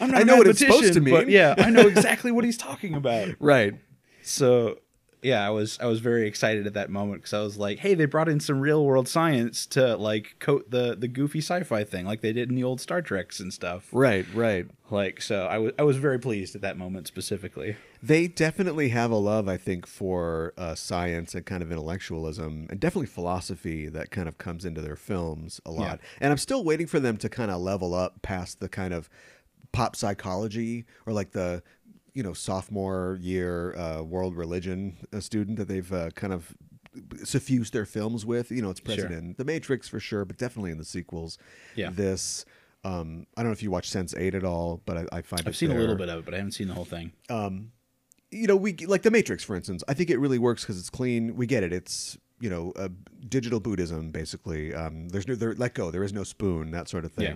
I'm not I a know what it's supposed to mean. yeah, I know exactly what he's talking about. Right. So yeah, I was I was very excited at that moment because I was like, hey, they brought in some real world science to like coat the the goofy sci-fi thing like they did in the old Star Treks and stuff. Right, right. Like so, I was I was very pleased at that moment specifically. They definitely have a love, I think, for uh, science and kind of intellectualism, and definitely philosophy that kind of comes into their films a lot. And I'm still waiting for them to kind of level up past the kind of pop psychology or like the you know sophomore year uh, world religion student that they've uh, kind of suffused their films with. You know, it's present Sure. in The Matrix for sure, but definitely in the sequels. Yeah. This. Um, I don't know if you watch Sense Eight at all, but I, I find I've seen a little bit of it, but I haven't seen the whole thing. you know, we like the Matrix, for instance. I think it really works because it's clean. We get it. It's you know, uh, digital Buddhism basically. Um, there's no there, let go. There is no spoon, that sort of Yeah.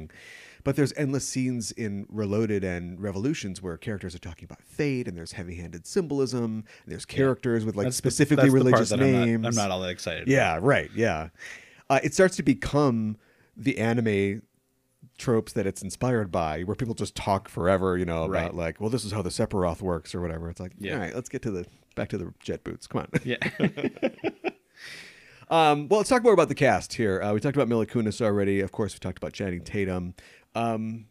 But there's endless scenes in Reloaded and Revolutions where characters are talking about fate, and there's heavy-handed symbolism. And there's characters with like That's specifically the religious that I'm not- names. I'm not, all that excited. Yeah, right. Yeah, uh, it starts to become the anime tropes that it's inspired by, where people just talk forever, you know, about Right. like, well, this is how the Sephiroth works or whatever. It's like, Yeah. all right, let's get to the back to the jet boots. Come on. Yeah. *laughs* Um, well, let's talk more about the cast here. Uh, we talked about Mila Kunis already. Of course, we talked about Channing Tatum. Um,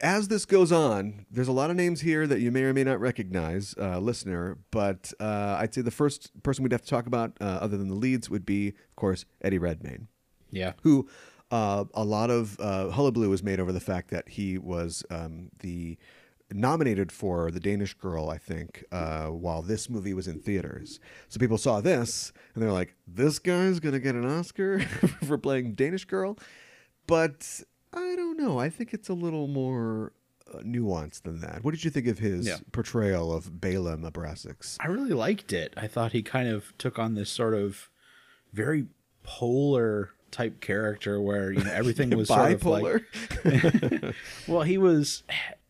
as this goes on, there's a lot of names here that you may or may not recognize, uh, listener. But uh, I'd say the first person we'd have to talk about, uh, other than the leads, would be, of course, Eddie Redmayne yeah. who uh, a lot of uh, hullabaloo was made over the fact that he was um, the nominated for the Danish Girl, I think, uh, while this movie was in theaters. So people saw this and they're like, "This guy's gonna get an Oscar *laughs* for playing Danish Girl," but I don't know. I think it's a little more. Uh, nuanced than that. What did you think of his Yeah. portrayal of Balem Abrasax? I really liked it. I thought he kind of took on this sort of very polar type character where you know everything *laughs* was sort of like *laughs* well he was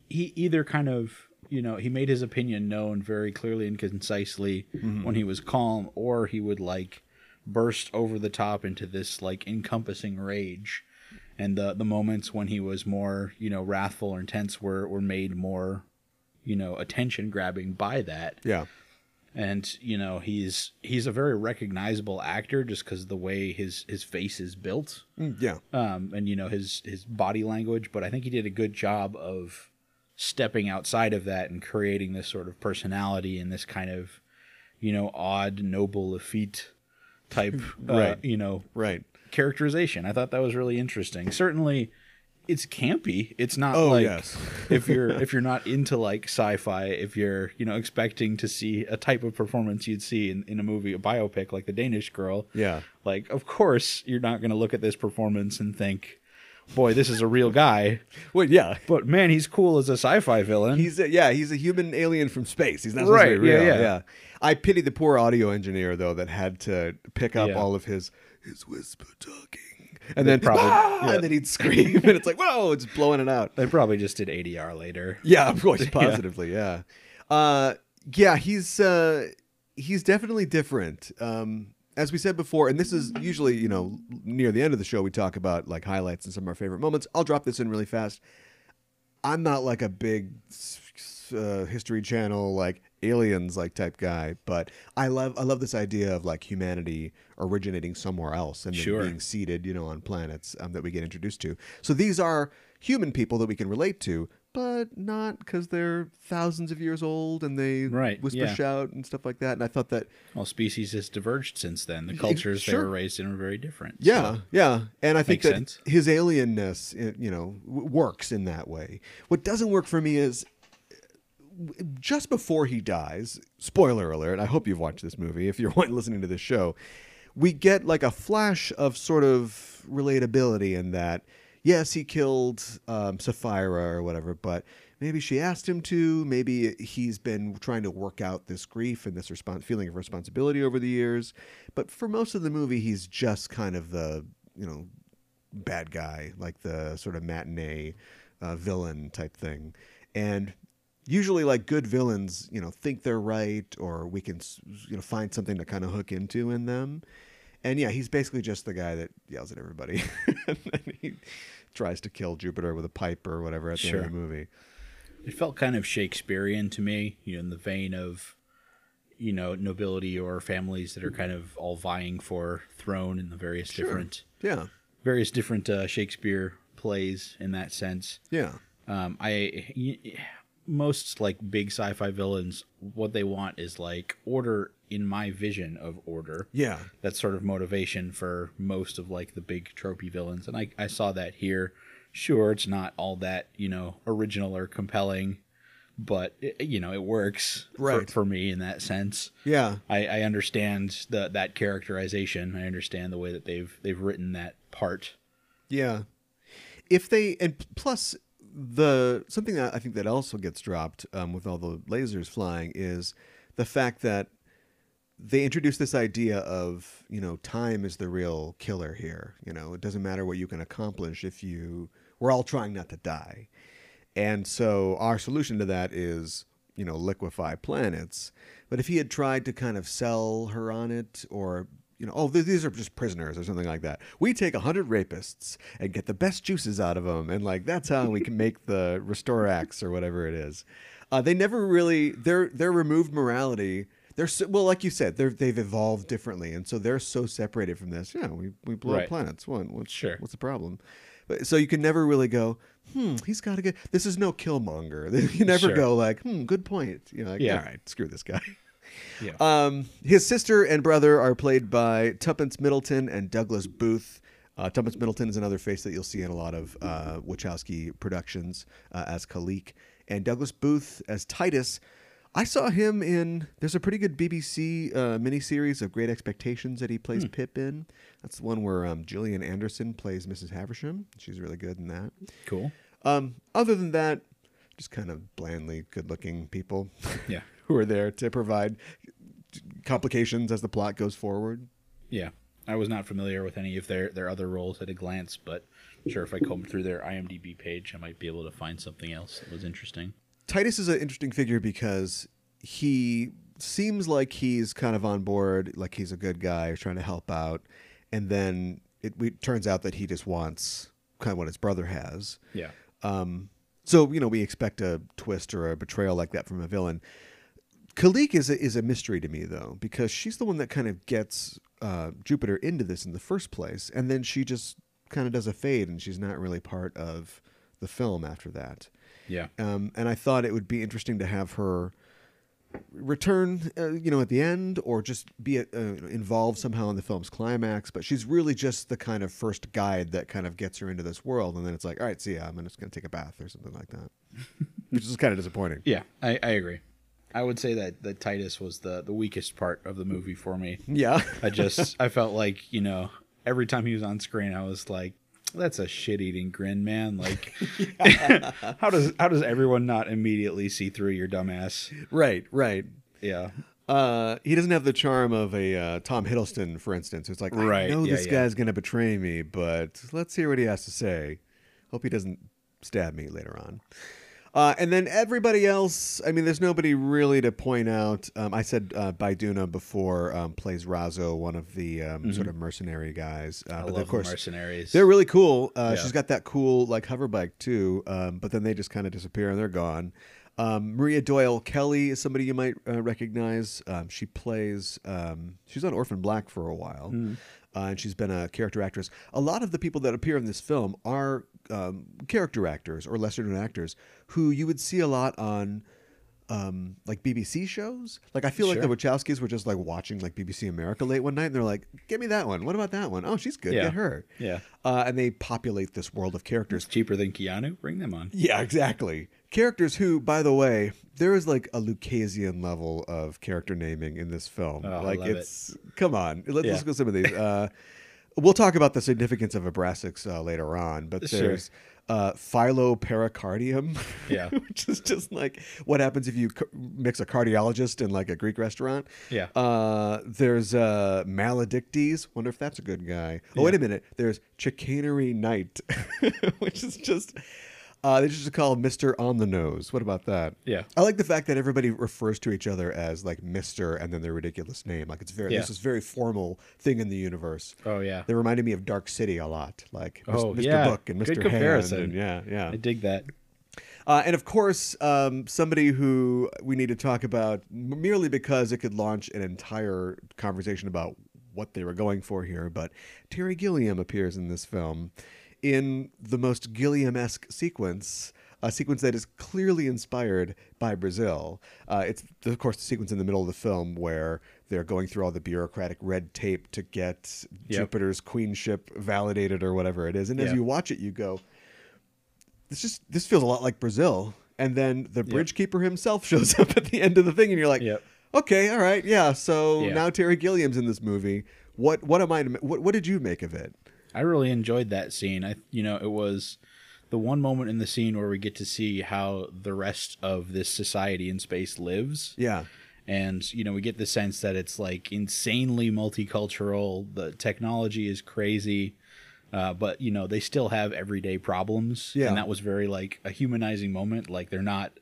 he either kind of you know he made his opinion known very clearly and concisely when he was calm or he would like burst over the top into this like encompassing rage and the the moments when he was more you know wrathful or intense were were made more you know, attention grabbing by that. Yeah. And you know, he's he's a very recognizable actor just because of the way his his face is built, Mm, yeah. um, and you know his his body language. But I think he did a good job of stepping outside of that and creating this sort of personality and this kind of, you know, odd, noble, effete type, uh, Right. you know, Right. Characterization. I thought that was really interesting. Certainly, it's campy. It's not Oh, like yes. *laughs* if you're if you're not into like sci-fi, if you're you know expecting to see a type of performance you'd see in, in a movie, a biopic like The Danish Girl, Yeah. like of course you're not going to look at this performance and think, boy, this is a real guy. Well, yeah. But man, he's cool as a sci-fi villain. He's a, yeah, he's a human alien from space. He's not Right, supposed to be real. yeah, yeah. I pity the poor audio engineer though that had to pick up Yeah. all of his his whisper talking, and then *laughs* probably- "Ah!" yeah. and then he'd scream, *laughs* and it's like whoa, it's blowing it out. they probably just did ADR later. Yeah, of course, *laughs* positively, yeah. Uh, yeah, he's uh, he's definitely different. Um, as we said before, and this is usually you know near the end of the show, we talk about like highlights and some of our favorite moments. I'll drop this in really fast. I'm not like a big uh, History Channel like aliens like type guy, but I love I love this idea of like humanity originating somewhere else and then Sure. being seeded, you know, on planets um, that we get introduced to. So these are human people that we can relate to, but not because they're thousands of years old and they Right, whisper yeah. shout and stuff like that. And I thought that Well, species has diverged since then. The cultures they were raised in are very different. Yeah, So- yeah, and I think that sense. his alienness, you know, works in that way. What doesn't work for me is just before he dies. Spoiler alert! I hope you've watched this movie. If you're *laughs* listening to this show, we get like a flash of sort of relatability in that. Yes, he killed um, Sapphira or whatever, but maybe she asked him to. Maybe he's been trying to work out this grief and this respons- feeling of responsibility over the years. But for most of the movie, he's just kind of the you know bad guy, like the sort of matinee uh, villain type thing. And usually, like good villains, you know, think they're right, or we can you know find something to kind of hook into in them. And yeah, he's basically just the guy that yells at everybody, *laughs* and then he tries to kill Jupiter with a pipe or whatever at the end of the movie. It felt kind of Shakespearean to me, you know, in the vein of, you know, nobility or families that are kind of all vying for throne in the various different, Yeah, various different uh, Shakespeare plays in that sense. yeah, Um, I most like big sci-fi villains, what they want is like order in my vision of order. yeah, That's sort of motivation for most of like the big tropey villains, and I I saw that here. Sure, it's not all that you know original or compelling, but it, you know it works for- Right. for, me in that sense. yeah. I, I understand the that characterization. I understand the way that they've they've written that part. Yeah. If they and plus the something that I think that also gets dropped um, with all the lasers flying is the fact that they introduce this idea of you know time is the real killer here. You know it doesn't matter what you can accomplish if you we're all trying not to die, and so our solution to that is you know liquefy planets. But if he had tried to kind of sell her on it or you know, oh, these are just prisoners or something like that. We take a hundred rapists and get the best juices out of them, and like that's how we can make the *laughs* Restorax or whatever it is. Uh, they never really their their removed morality. They're so, well, like you said, they're they've evolved differently, and so they're so separated from this. Yeah, we we blow up planets. What? What's Sure. What's the problem? But, so you can never really go. Hmm, he's got to get. This is no Killmonger. *laughs* You never Sure. go like, hmm, good point. You know, like, Yeah. all right, screw this guy. *laughs* Yeah. Um, his sister and brother are played by Tuppence Middleton and Douglas Booth. Uh, Tuppence Middleton is another face that you'll see in a lot of uh, Wachowski productions uh, as Kalique, and Douglas Booth as Titus. I saw him in. There's a pretty good BBC uh, miniseries of Great Expectations that he plays Pip in. That's the one where um, Gillian Anderson plays Mrs. Havisham. She's really good in that. cool. Um, other than that, just kind of blandly good-looking people. Yeah. *laughs* who are there to provide complications as the plot goes forward. Yeah, I was not familiar with any of their their other roles at a glance, but sure, if I comb through their IMDb page, I might be able to find something else that was interesting. Titus is an interesting figure because he seems like he's kind of on board, like he's a good guy, trying to help out, and then it, we, turns out that he just wants kind of what his brother has. Yeah, Um, So you know we expect a twist or a betrayal like that from a villain. Kalique is a, is a mystery to me though because she's the one that kind of gets uh, Jupiter into this in the first place, and then she just kind of does a fade, and she's not really part of the film after that. Yeah. Um, and I thought it would be interesting to have her return, uh, you know, at the end, or just be uh, involved somehow in the film's climax. But she's really just the kind of first guide that kind of gets her into this world, and then it's like, all right, see ya, I'm just going to take a bath or something like that, *laughs* which is kind of disappointing. Yeah, I, I agree. I would say that that Titus was the the weakest part of the movie for me. Yeah, *laughs* I just I felt like you know every time he was on screen, I was like, that's a shit eating grin, man. Like, *laughs* how does how does everyone not immediately see through your dumbass? right, right. Yeah, Uh, he doesn't have the charm of a uh, Tom Hiddleston, for instance. It's like, I Right, know yeah, this yeah. guy's going to betray me, but let's hear what he has to say. Hope he doesn't stab me later on. Uh, and then everybody else, I mean, there's nobody really to point out. Um, I said uh, Bae Doona before um, plays Razo, one of the um, sort of mercenary guys. Uh, Mm-hmm. I but love of course, mercenaries. they're really cool. Uh, Yeah. She's got that cool like hover bike too, um, but then they just kind of disappear and they're gone. Um, Maria Doyle Kelly is somebody you might uh, recognize. Um, she plays. Um, she's on Orphan Black for a while, uh, and she's been a character actress. A lot of the people that appear in this film are um, character actors or lesser known actors who you would see a lot on um, like BBC shows. Like I feel like the Wachowskis were just like watching like BBC America late one night, and they're like, "Give me that one. What about that one? Oh, she's good. Yeah. Get her." Yeah. Uh, and they populate this world of characters. It's cheaper than Keanu. Bring them on. Yeah, exactly. Characters who, by the way, there is like a Lucasian level of character naming in this film. Oh, I like love it. it's come on, Let, Yeah. us go some of these. Uh, *laughs* we'll talk about the significance of Abraxas uh, later on, but Sure. there's uh, phylopericardium, Yeah. *laughs* which is just like what happens if you mix a cardiologist in like a Greek restaurant. Yeah. Uh, there's uh, Malidictes. Wonder if that's a good guy. Oh, wait a minute. There's Chicanery Night, *laughs* which is just. Uh, they just call Mister on the Nose. What about that? Yeah. I like the fact that everybody refers to each other as like Mister and then their ridiculous name. Like it's very Yeah. this is very formal thing in the universe. Oh yeah. They reminded me of Dark City a lot, like Oh, Mr. yeah. Book and Good Mr. Hand. comparison. And yeah, yeah. I dig that. Uh, and of course, um, somebody who we need to talk about merely because it could launch an entire conversation about what they were going for here. But Terry Gilliam appears in this film in the most Gilliam esque sequence. A sequence that is clearly inspired by Brazil. Uh, it's, of course, the sequence in the middle of the film where they're going through all the bureaucratic red tape to get Yep. Jupiter's queenship validated or whatever it is. And as you watch it, you go, this just this feels a lot like Brazil. And then the bridge keeper himself *laughs* shows up at the end of the thing, and you're like, Yep. okay, all right, yeah. So now Terry Gilliam's in this movie. What what am I? What what did you make of it? I really enjoyed that scene. I you know, it was the one moment in the scene where we get to see how the rest of this society in space lives. Yeah, And you know, we get the sense that it's like insanely multicultural. The technology is crazy. Uh, but you know, they still have everyday problems. Yeah. And that was very like a humanizing moment. Like they're not,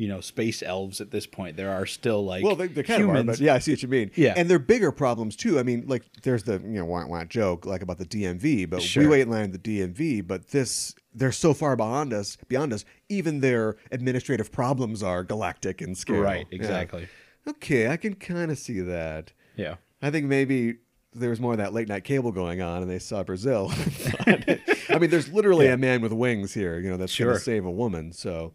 you know, space elves at this point. There are still like well, they, they kind humans. of are, but yeah, I see what you mean. Yeah. and they're bigger problems too. I mean, like there's the you know want want joke like about the DMV, but Sure. we wait in line at the DMV, but this they're so far beyond us, beyond us. Even their administrative problems are galactic in scale. Right, Yeah. exactly. Okay, I can kind of see that. Yeah. I think maybe there was more of that late night cable going on, and they saw Brazil. *laughs* I mean, there's literally a man with wings here, you know, that's going to save a woman. So,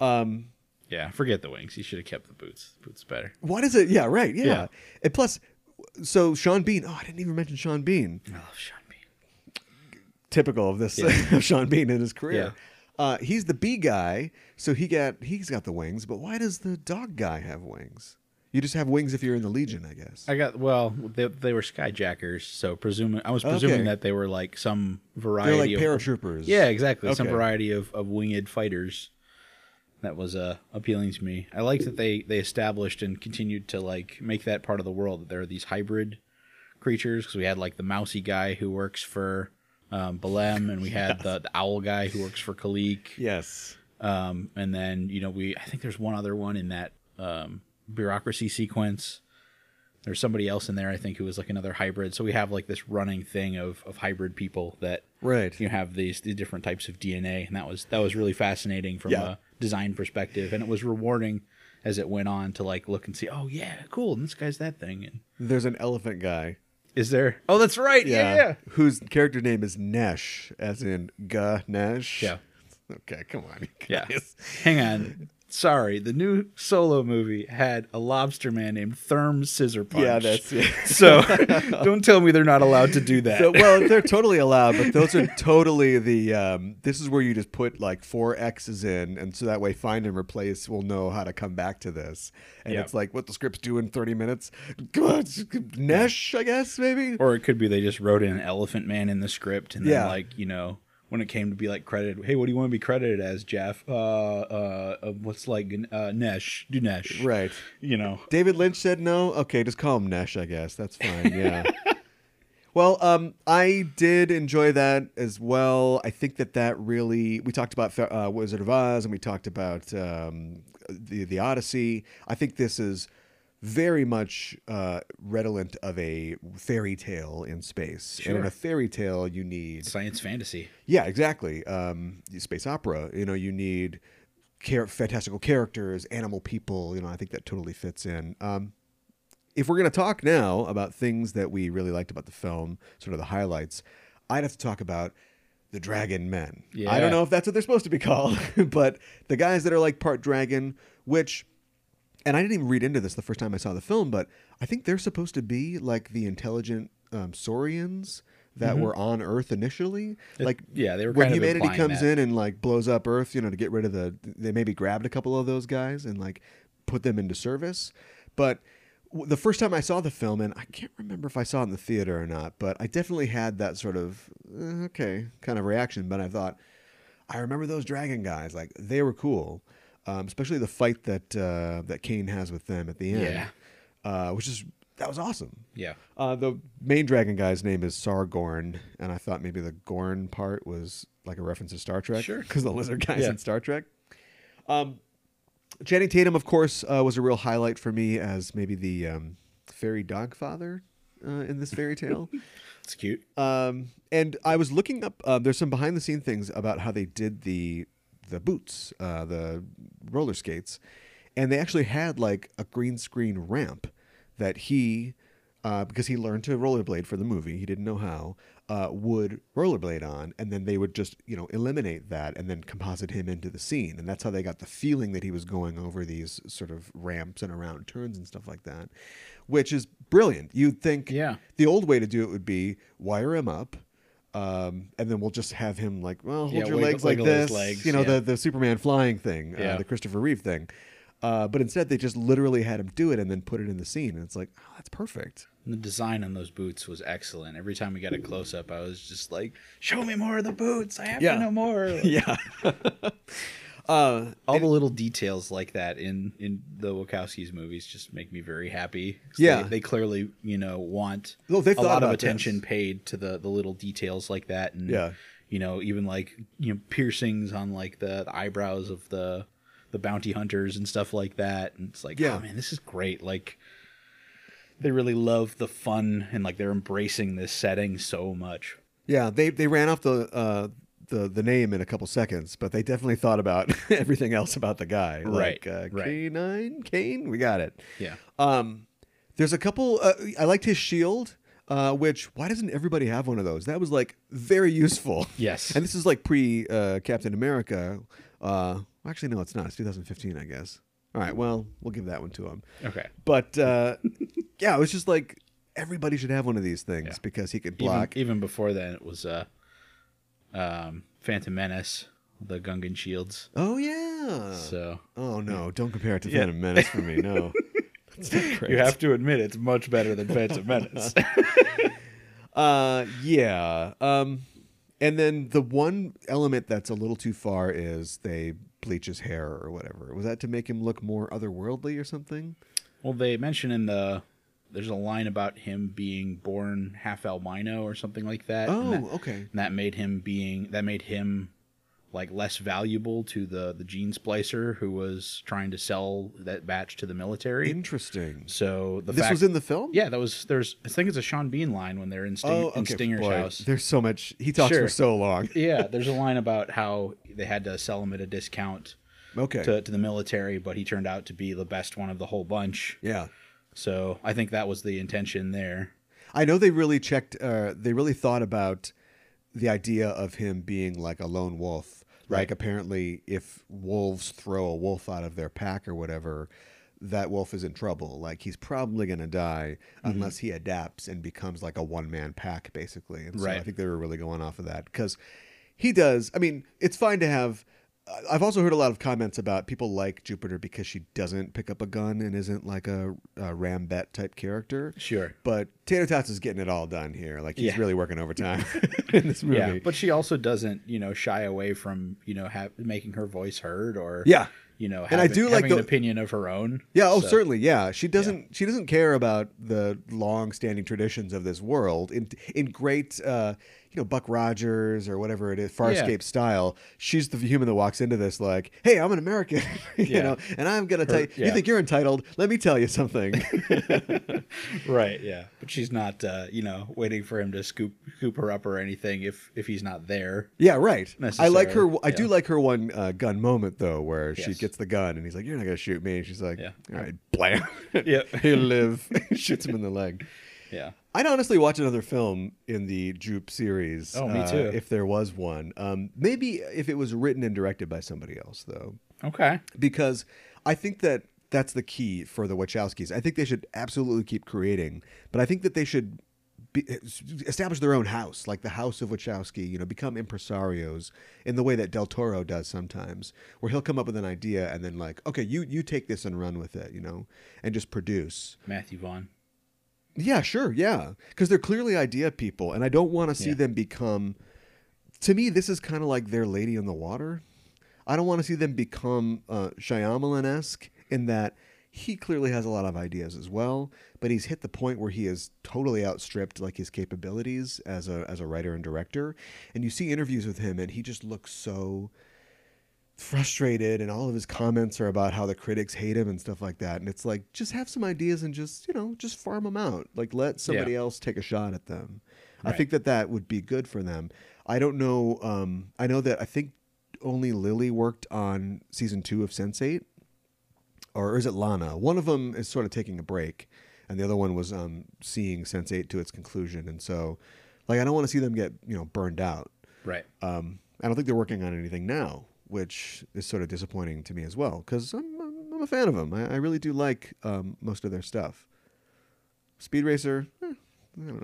um, Yeah. Forget the wings. He should have kept the boots. Boots better. what is it? Yeah, right. Yeah. Yeah. And plus, so Sean Bean. Oh, I didn't even mention Sean Bean. I love Sean Bean. Typical of this Yeah. *laughs* of Sean Bean in his career. Uh, he's the B guy, so he got he's got the wings. But why does the dog guy have wings? You just have wings if you're in the Legion, I guess. I got well. They, they were skyjackers, so presuming I was presuming Okay. that they were like some variety. They're like of paratroopers. yeah, exactly, some Okay. variety of, of winged fighters. That was uh, appealing to me. I liked that they they established and continued to like make that part of the world that there are these hybrid creatures because we had like the mousy guy who works for um, Balem, and we had *laughs* the, the owl guy who works for Kalique. Yes. Um, and then you know we I think there's one other one in that um, bureaucracy sequence. There's somebody else in there I think who was like another hybrid. So we have like this running thing of of hybrid people that Right. you have these, these different types of DNA, and that was that was really fascinating from Yeah. a design perspective, and it was rewarding as it went on to like look and see. Oh yeah, cool. And this guy's that thing. And There's an elephant guy. is there? Oh, that's right. Yeah. yeah. Whose character name is Nesh, as in Ganesh. Yeah. Okay, come on. Yeah. Hang on. Sorry, the new solo movie had a lobster man named Therm Scissor Punch. Yeah, that's it. *laughs* so. *laughs* don't tell me they're not allowed to do that. So, well, they're totally allowed, but those are totally the. Um, this is where you just put like four X's in, and so that way find and replace will know how to come back to this. And Yeah. it's like what the scripts do in thirty minutes. God, Nesh, I guess maybe. or it could be they just wrote in an Elephant Man in the script, and then Yeah. like you know when it came to be like credited, hey, what do you want to be credited as, Jeff? Uh, uh, uh what's like uh, Nesh? Do Nesh? Right. You know. David Lynch said no. Okay, just call him Nesh. I guess that's fine. Yeah. *laughs* well, um, I did enjoy that as well. I think that that really we talked about uh, Wizard of Oz and we talked about um, the the Odyssey. I think this is very much uh, redolent of a fairy tale in space. And in a fairy tale, you need Science fantasy. yeah, exactly. Um, space opera. You know, you need char- fantastical characters, animal people. You know, I think that totally fits in. Um, if we're going to talk now about things that we really liked about the film, sort of the highlights, I'd have to talk about the Dragon Men. I don't know if that's what they're supposed to be called, *laughs* but the guys that are like part dragon, which, and I didn't even read into this the first time I saw the film, but I think they're supposed to be like the intelligent um, Saurians that were on Earth initially. Like, yeah, they were when humanity comes that. in and like blows up Earth, you know, to get rid of the, they maybe grabbed a couple of those guys and like put them into service. But w- the first time I saw the film, and I can't remember if I saw it in the theater or not, but I definitely had that sort of eh, okay kind of reaction. But I thought, I remember those dragon guys, like they were cool, um, especially the fight that uh, that Kane has with them at the end, Yeah. uh, which is that was awesome. Yeah. Uh, the main dragon guy's name is Sargorn, and I thought maybe the Gorn part was like a reference to Star Trek. Sure. Because the lizard guy's Yeah. in Star Trek. Um, Channing Tatum, of course, uh, was a real highlight for me as maybe the um, fairy dogfather uh, in this fairy tale. *laughs* It's cute. Um, and I was looking up. Uh, there's some behind the scene things about how they did the the boots, uh, the roller skates, and they actually had like a green screen ramp that he, uh, because he learned to rollerblade for the movie, he didn't know how, uh, would rollerblade on, and then they would just you know eliminate that and then composite him into the scene, and that's how they got the feeling that he was going over these sort of ramps and around turns and stuff like that, which is brilliant. You'd think Yeah. the old way to do it would be wire him up, um, and then we'll just have him like, well, hold Yeah, your wiggle- legs like this, legs, you know, yeah. the the Superman flying thing, uh, Yeah. the Christopher Reeve thing. Uh, but instead, they just literally had him do it and then put it in the scene, and it's like, oh, that's perfect. And the design on those boots was excellent. Every time we got a close up, I was just like, "Show me more of the boots. I have to know more." *laughs* Yeah. *laughs* uh, All the little details like that in in the Wachowskis movies just make me very happy. Yeah. they, they clearly you know want they've a lot of attention this. paid to the the little details like that, and Yeah. you know even like you know piercings on like the, the eyebrows of the the bounty hunters and stuff like that, and it's like, Yeah. oh man, this is great. Like they really love the fun and like they're embracing this setting so much. yeah, they they ran off the uh, the the name in a couple seconds, but they definitely thought about *laughs* everything else about the guy. Right, Like, uh, right. K9, Kane, we got it. Yeah. Um, there's a couple. Uh, I liked his shield. Uh, which why doesn't everybody have one of those? That was like very useful. *laughs* Yes. And this is like pre uh, Captain America. Uh, actually, no, it's not. It's 2015, I guess. All right. Well, we'll give that one to him. Okay. But uh, *laughs* yeah, it was just like everybody should have one of these things Yeah. because he could Even, block. even before then, it was uh, um, Phantom Menace, the Gungan shields. oh yeah. So oh no! Don't compare it to Yeah. Phantom Menace for me. No. *laughs* That's not great. you have to admit it's much better than Phantom *laughs* Menace. Uh, yeah. Um, and then the one element that's a little too far is they bleach his hair or whatever. Was that to make him look more otherworldly or something? well, they mention in the there's a line about him being born half albino or something like that. Oh, that, okay. and that made him being that made him like less valuable to the the gene splicer who was trying to sell that batch to the military. Interesting. so the This fact, was in the film. yeah, that was there's I think it's a Sean Bean line when they're in, Sting, Oh, in. Stinger's Boy, house. There's so much. He talks Sure. for so long. *laughs* yeah, *laughs* there's a line about how they had to sell him at a discount Okay. to, to the military, but he turned out to be the best one of the whole bunch. yeah. So I think that was the intention there. I know they really checked. Uh, they really thought about the idea of him being like a lone wolf. Like Right. apparently, if wolves throw a wolf out of their pack or whatever, that wolf is in trouble. Like he's probably going to die Mm-hmm. unless he adapts and becomes like a one man pack, basically. And so I think they were really going off of that because he does. I mean, it's fine to have. I've also heard a lot of comments about people like Jupiter because she doesn't pick up a gun and isn't like a, a Rambet type character. Sure. But Tater Tots is getting it all done here. Like he's Yeah. really working overtime *laughs* *laughs* in this movie. Yeah, but she also doesn't, you know, shy away from, you know, ha- making her voice heard or, yeah. you know, And I do like having an the- opinion of her own. Yeah, oh So, certainly, yeah. She doesn't she doesn't care about the long standing traditions of this world in in great uh you know, Buck Rogers or whatever it is, Farscape Yeah. style. She's the human that walks into this like, "Hey, I'm an American," *laughs* you Yeah. know, and I'm gonna tell you. You think you're entitled? Let me tell you something. *laughs* *laughs* Right, yeah. But she's not, uh, you know, waiting for him to scoop scoop her up or anything if if he's not there. yeah, right. I like her. I do like her one uh, gun moment though, where she Yes. gets the gun and he's like, "You're not gonna shoot me," and she's like, Yeah. "All right, blam." Yep. He'll live. Shoots him in the leg. Yeah. I'd honestly watch another film in the Jupe series. Oh, me uh, too. if there was one, um, maybe if it was written and directed by somebody else, though, Okay. because I think that that's the key for the Wachowskis. I think they should absolutely keep creating, but I think that they should be, establish their own house, like the House of Wachowski. You know, become impresarios in the way that Del Toro does sometimes, where he'll come up with an idea and then like, okay, you you take this and run with it, you know, and just produce. Matthew Vaughn. Yeah, sure, yeah, because they're clearly idea people, and I don't want to see Yeah. them become. To me, this is kind of like their Lady in the Water. I don't want to see them become uh, Shyamalan esque in that he clearly has a lot of ideas as well, but he's hit the point where he is totally outstripped like his capabilities as a as a writer and director. And you see interviews with him, and he just looks so frustrated and all of his comments are about how the critics hate him and stuff like that. And it's like just have some ideas and just you know just farm them out. Like let somebody Yeah. else take a shot at them. I think that that would be good for them. I don't know um i know that i think only lily worked on season two of sense8 or is it lana? One of them is sort of taking a break and the other one was um seeing sense8 to its conclusion. And so like i don't want to see them get you know burned out. Right. um, I don't think they're working on anything now, which is sort of disappointing to me as well because I'm, I'm, I'm a fan of them. I, I really do like um, most of their stuff. Speed Racer, eh, I don't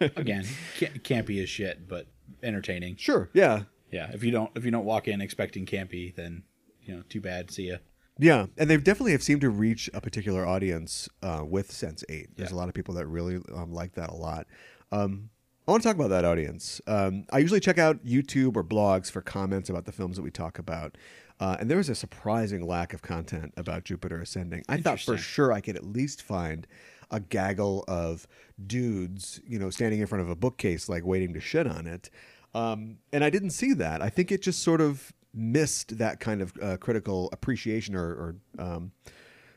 know. *laughs* Again, ca- campy as shit, but entertaining. sure, yeah, Yeah. If you don't if you don't walk in expecting campy, then you know, too bad. See ya. yeah, and they definitely have seemed to reach a particular audience uh, with Sense Eight. There's Yeah. a lot of people that really um, like that a lot. Um, I want to talk about that audience. Um, I usually check out YouTube or blogs for comments about the films that we talk about. Uh, and there was a surprising lack of content about Jupiter Ascending. I thought for sure I could at least find a gaggle of dudes, you know, standing in front of a bookcase, like waiting to shit on it. Um, and I didn't see that. I think it just sort of missed that kind of uh, critical appreciation or, or um,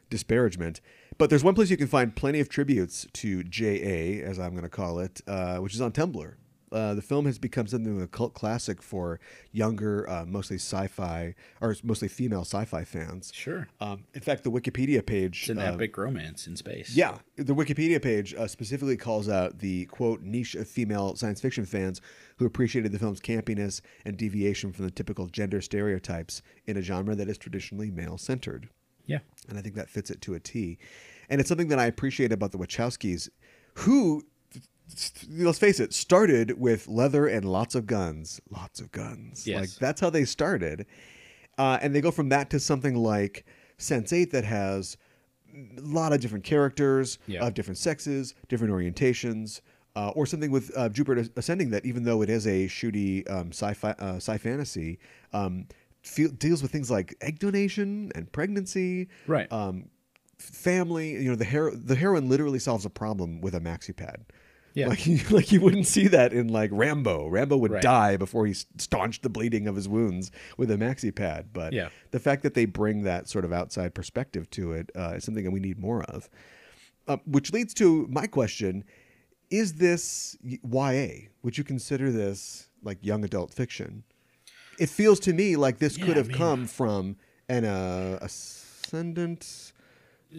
disparagement. But there's one place you can find plenty of tributes to JA, as I'm going to call it, uh, which is on Tumblr. Uh, the film has become something of a cult classic for younger, uh, mostly sci-fi or mostly female sci-fi fans. Sure. Um, in fact, the Wikipedia page, It's an uh, epic romance in space. yeah, the Wikipedia page uh, specifically calls out the quote niche of female science fiction fans who appreciated the film's campiness and deviation from the typical gender stereotypes in a genre that is traditionally male-centered Yeah. and I think that fits it to a T. And it's something that I appreciate about the Wachowskis, who, let's face it, started with leather and lots of guns, lots of guns. Yes. Like that's how they started, uh, and they go from that to something like Sense Eight that has a lot of different characters Yeah. of different sexes, different orientations. Uh, or something with uh, Jupiter Ascending that, even though it is a shooty um, sci-fi, uh, sci fantasy, um, feel, deals with things like egg donation and pregnancy, Right. um, family. You know, the hero, the heroine literally solves a problem with a maxi pad. Yeah. Like, *laughs* you- like you wouldn't see that in like Rambo. Rambo would Right. die before he staunched the bleeding of his wounds with a maxi pad. But Yeah. the fact that they bring that sort of outside perspective to it uh, is something that we need more of. Uh, which leads to my question: Is this YA? Would you consider this like young adult fiction? It feels to me like this Yeah, could I have mean- come from an uh, ascendant.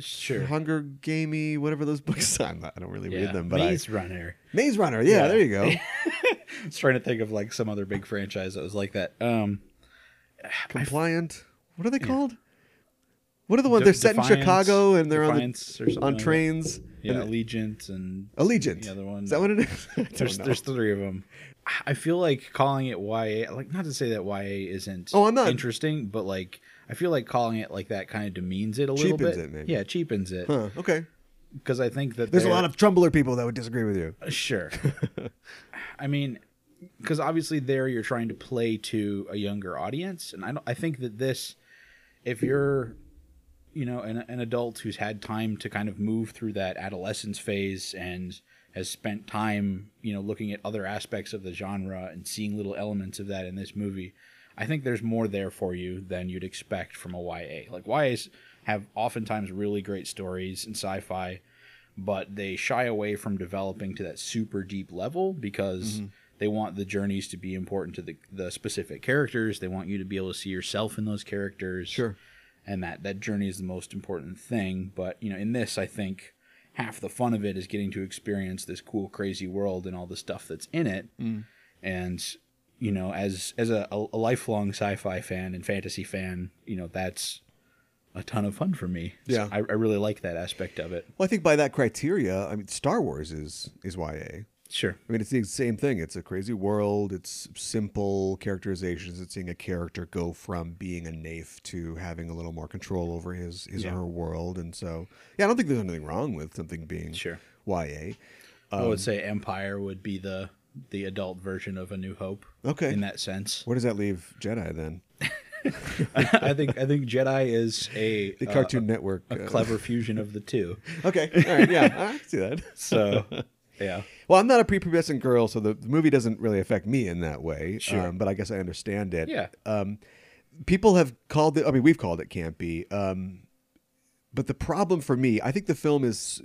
Sure. Hunger Gamey, whatever those *laughs* books. Not, I don't really Yeah. read them, but Maze Runner. Maze Runner. Yeah, Yeah. there you go. *laughs* I was trying to think of like some other big franchise that was like that. Um, Compliant. What are they called? What are the ones? De- they're set in Chicago and they're Defiance on the, on like trains. yeah, And- Allegiant and Allegiant. the other one. Is that what it is? *laughs* There's know. there's three of them. I feel like calling it YA, like not to say that YA isn't Oh, I'm not- interesting, but like I feel like calling it like that kind of demeans it a little bit. Cheapens it, maybe. Yeah, cheapens it Huh, okay. because I think that There's a lot of Tumblr people that would disagree with you. Uh, sure. *laughs* I mean, because obviously there you're trying to play to a younger audience, and I don't, I think that this, if you're, you know, an, an adult who's had time to kind of move through that adolescence phase and has spent time, you know, looking at other aspects of the genre and seeing little elements of that in this movie, I think there's more there for you than you'd expect from a YA. Like YAs have oftentimes really great stories in sci-fi but they shy away from developing to that super deep level because Mm-hmm. they want the journeys to be important to the, the specific characters. They want you to be able to see yourself in those characters. Sure. And that, that journey is the most important thing. But, you know, in this, I think half the fun of it is getting to experience this cool, crazy world and all the stuff that's in it. Mm. And, you know, as, as a, a lifelong sci fi fan and fantasy fan, you know, that's a ton of fun for me. So Yeah. I, I really like that aspect of it. Well, I think by that criteria, I mean Star Wars is is YA. Sure. I mean, it's the same thing. It's a crazy world. It's simple characterizations. It's seeing a character go from being a naif to having a little more control over his his Yeah. or her world. And so, yeah, I don't think there's anything wrong with something being Sure. YA. I would say Empire would be the the adult version of A New Hope. Okay. In that sense, Where does that leave Jedi then? *laughs* I think I think Jedi is a The uh, Cartoon Network. a uh, clever fusion of the two. *laughs* Okay. All right. Yeah, I see that. So, *laughs* yeah, Well, I'm not a prepubescent girl, so the, the movie doesn't really affect me in that way. Sure. Um, but I guess I understand it. Yeah. Um, people have called it. I mean, we've called it campy. Um, but the problem for me, I think the film is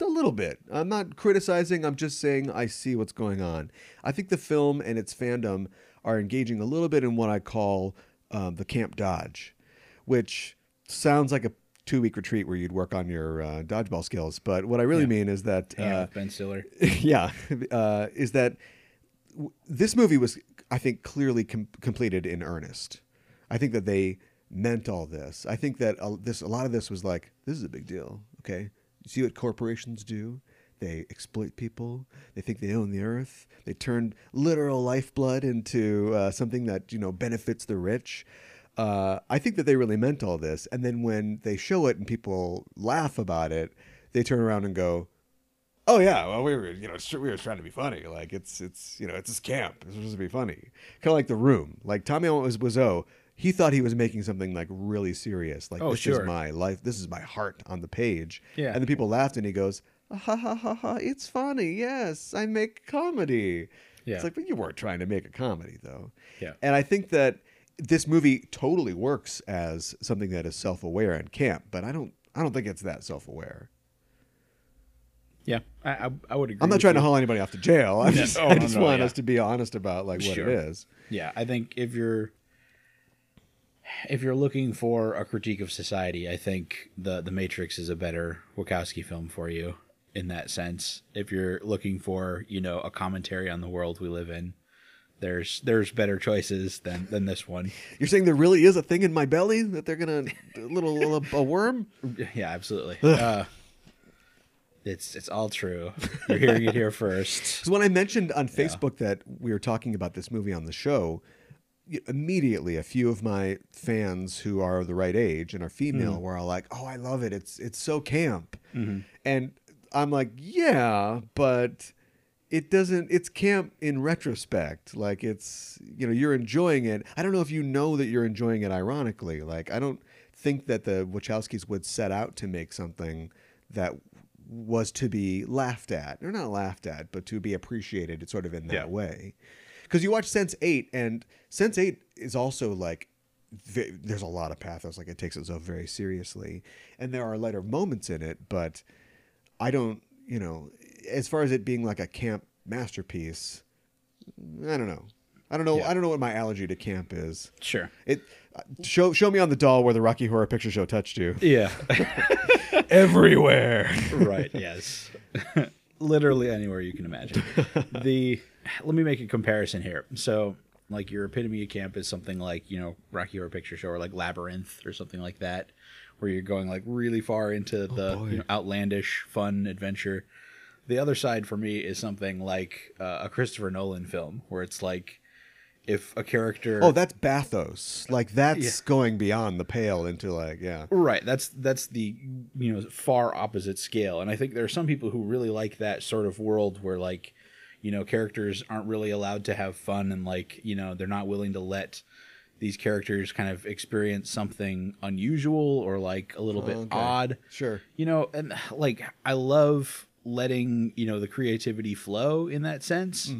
a little bit. I'm not criticizing. I'm just saying I see what's going on. I think the film and its fandom are engaging a little bit in what I call um, the camp dodge, which sounds like a two week retreat where you'd work on your uh, dodgeball skills. But what I really Yeah. mean is that uh, Ben Stiller. *laughs* yeah, uh, is that w- this movie was, I think, clearly com- completed in earnest. I think that they meant all this. I think that a, this a lot of this was like, this is a big deal. Okay, you see what corporations do? They exploit people. They think they own the earth. They turn literal lifeblood into uh, something that you know benefits the rich. Uh, I think that they really meant all this. And then when they show it and people laugh about it, they turn around and go, Oh yeah, well we were you know we were trying to be funny. Like it's it's you know it's this camp. It's supposed to be funny. Kind of like the room. Like Tommy was Wiseau. He thought he was making something like really serious. Like Oh, this sure. is my life. This is my heart on the page. Yeah. And the people laughed, and he goes, ha ha ha ha. It's funny. Yes, I make comedy. Yeah. It's like, but you weren't trying to make a comedy though. Yeah. And I think that this movie totally works as something that is self-aware and camp, but I don't. I don't think it's that self-aware. Yeah, I I, I would agree. I'm not trying to haul anybody off to jail. I just, oh, I just no, want yeah. us to be honest about like what Sure. it is. Yeah, I think if you're if you're looking for a critique of society, I think the the Matrix is a better Wachowski film for you in that sense. If you're looking for, you know, a commentary on the world we live in, there's there's better choices than than this one. You're saying there really is a thing in my belly that they're gonna a little little- a worm? *laughs* Yeah, absolutely. uh, it's it's all true. You're hearing it here first. *laughs* Because when I mentioned on Facebook that we were talking about this movie on the show, immediately a few of my fans who are the right age and are female Mm-hmm. were all like, "Oh, I love it. It's it's so camp," and I'm like, "Yeah, but." It doesn't. It's camp in retrospect. Like it's, you know, you're enjoying it. I don't know if you know that you're enjoying it ironically. Like I don't think that the Wachowskis would set out to make something that was to be laughed at, or not laughed at, but to be appreciated, It's sort of in that Yeah. way. Because you watch Sense Eight, and Sense Eight is also like there's a lot of pathos. Like it takes itself very seriously, and there are lighter moments in it. But I don't, you know, as far as it being like a camp masterpiece, I don't know. I don't know. Yeah. I don't know what my allergy to camp is. Sure. It show show me on the doll where the Rocky Horror Picture Show touched you. Yeah. *laughs* Everywhere. right. Yes. *laughs* Literally anywhere you can imagine. *laughs* The let me make a comparison here. So, like your epitome of camp is something like you know Rocky Horror Picture Show or like Labyrinth or something like that, where you're going like really far into oh, the boy. you know, outlandish, fun adventure. The other side for me is something like uh, a Christopher Nolan film, where it's like if a character Oh, that's bathos. Like that's Yeah. going beyond the pale into like yeah. Right. That's that's the you know far opposite scale, and I think there are some people who really like that sort of world where like you know characters aren't really allowed to have fun and like you know they're not willing to let these characters kind of experience something unusual or like a little bit Okay. odd. Sure. You know, and like I love letting you know the creativity flow in that sense.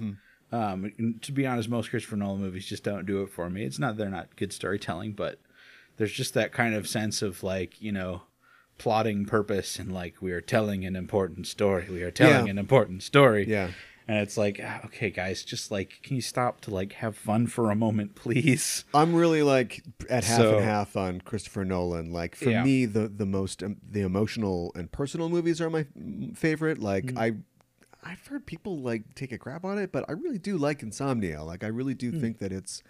Um, to be honest, most Christopher Nolan movies just don't do it for me. It's not they're not good storytelling, but there's just that kind of sense of like you know plotting purpose and like we are telling an important story. We are telling Yeah. an important story. Yeah. And it's like, ah, okay, guys, just like, can you stop to like have fun for a moment, *laughs* please? I'm really like at half So- and half on Christopher Nolan. Like for Yeah. me, the the most um, the emotional and personal movies are my mm, favorite. Like Mm. I, I've heard people like take a crap on it, but I really do like Insomnia. Like I really do Mm. think that it's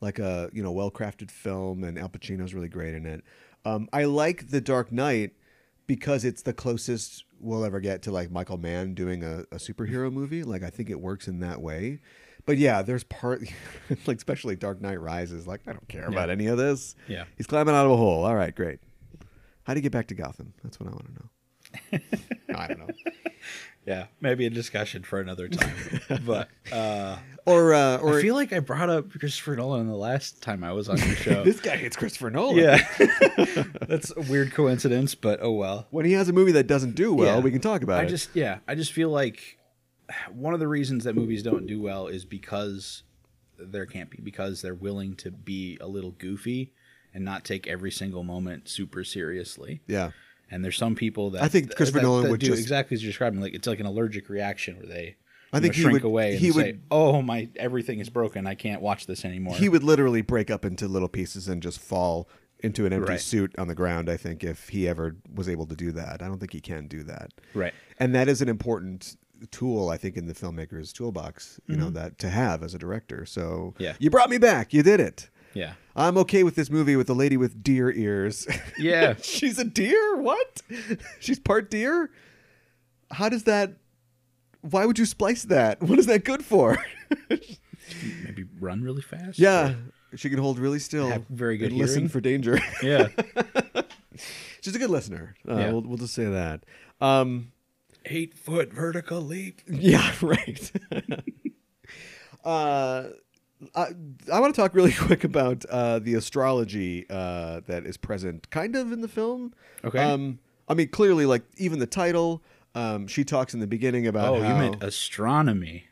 like a you know well crafted film, and Al Pacino's really great in it. Um, I like The Dark Knight because it's the closest we'll ever get to like Michael Mann doing a, a superhero movie. Like I think it works in that way. But yeah, there's part *laughs* like especially Dark Knight Rises. Like I don't care about any of this. Yeah. he's climbing out of a hole. All right, great. How do you get back to Gotham? That's what I want to know. *laughs* I don't know. Yeah, maybe a discussion for another time. *laughs* but uh, Or uh, or I feel like I brought up Christopher Nolan the last time I was on your show. *laughs* this guy hates Christopher Nolan. yeah, *laughs* that's a weird coincidence, but oh well. When he has a movie that doesn't do well, Yeah. we can talk about I it. just yeah, I just feel like one of the reasons that movies don't do well is because they're be because they're willing to be a little goofy and not take every single moment super seriously. yeah. And there's some people that I think Christopher that- Nolan that would do just- exactly as you're describing. Like it's like an allergic reaction where they I think know, he shrink would- away he say, would- "Oh my, everything is broken. I can't watch this anymore." He would literally break up into little pieces and just fall into an empty Right. suit on the ground. I think if he ever was able to do that, I don't think he can do that. right. and that is an important tool i think in the filmmaker's toolbox you know that to have as a director so Mm-hmm. Yeah. you brought me back you did it Yeah. i'm okay with this movie with the lady with deer ears *laughs* Yeah. she's a deer what *laughs* she's part deer how does that why would you splice that *laughs* what is that good for Maybe run really fast. yeah she can hold really still Have very good listen for danger Yeah. she's a good listener uh, Yeah. we'll, we'll just say that um Eight foot vertical leap. Yeah, right. uh, I, I want to talk really *laughs* quick about uh, the astrology uh, that is present kind of in the film. Okay. Um, I mean, clearly, like, even the title, um, she talks in the beginning about Oh, how. you meant astronomy,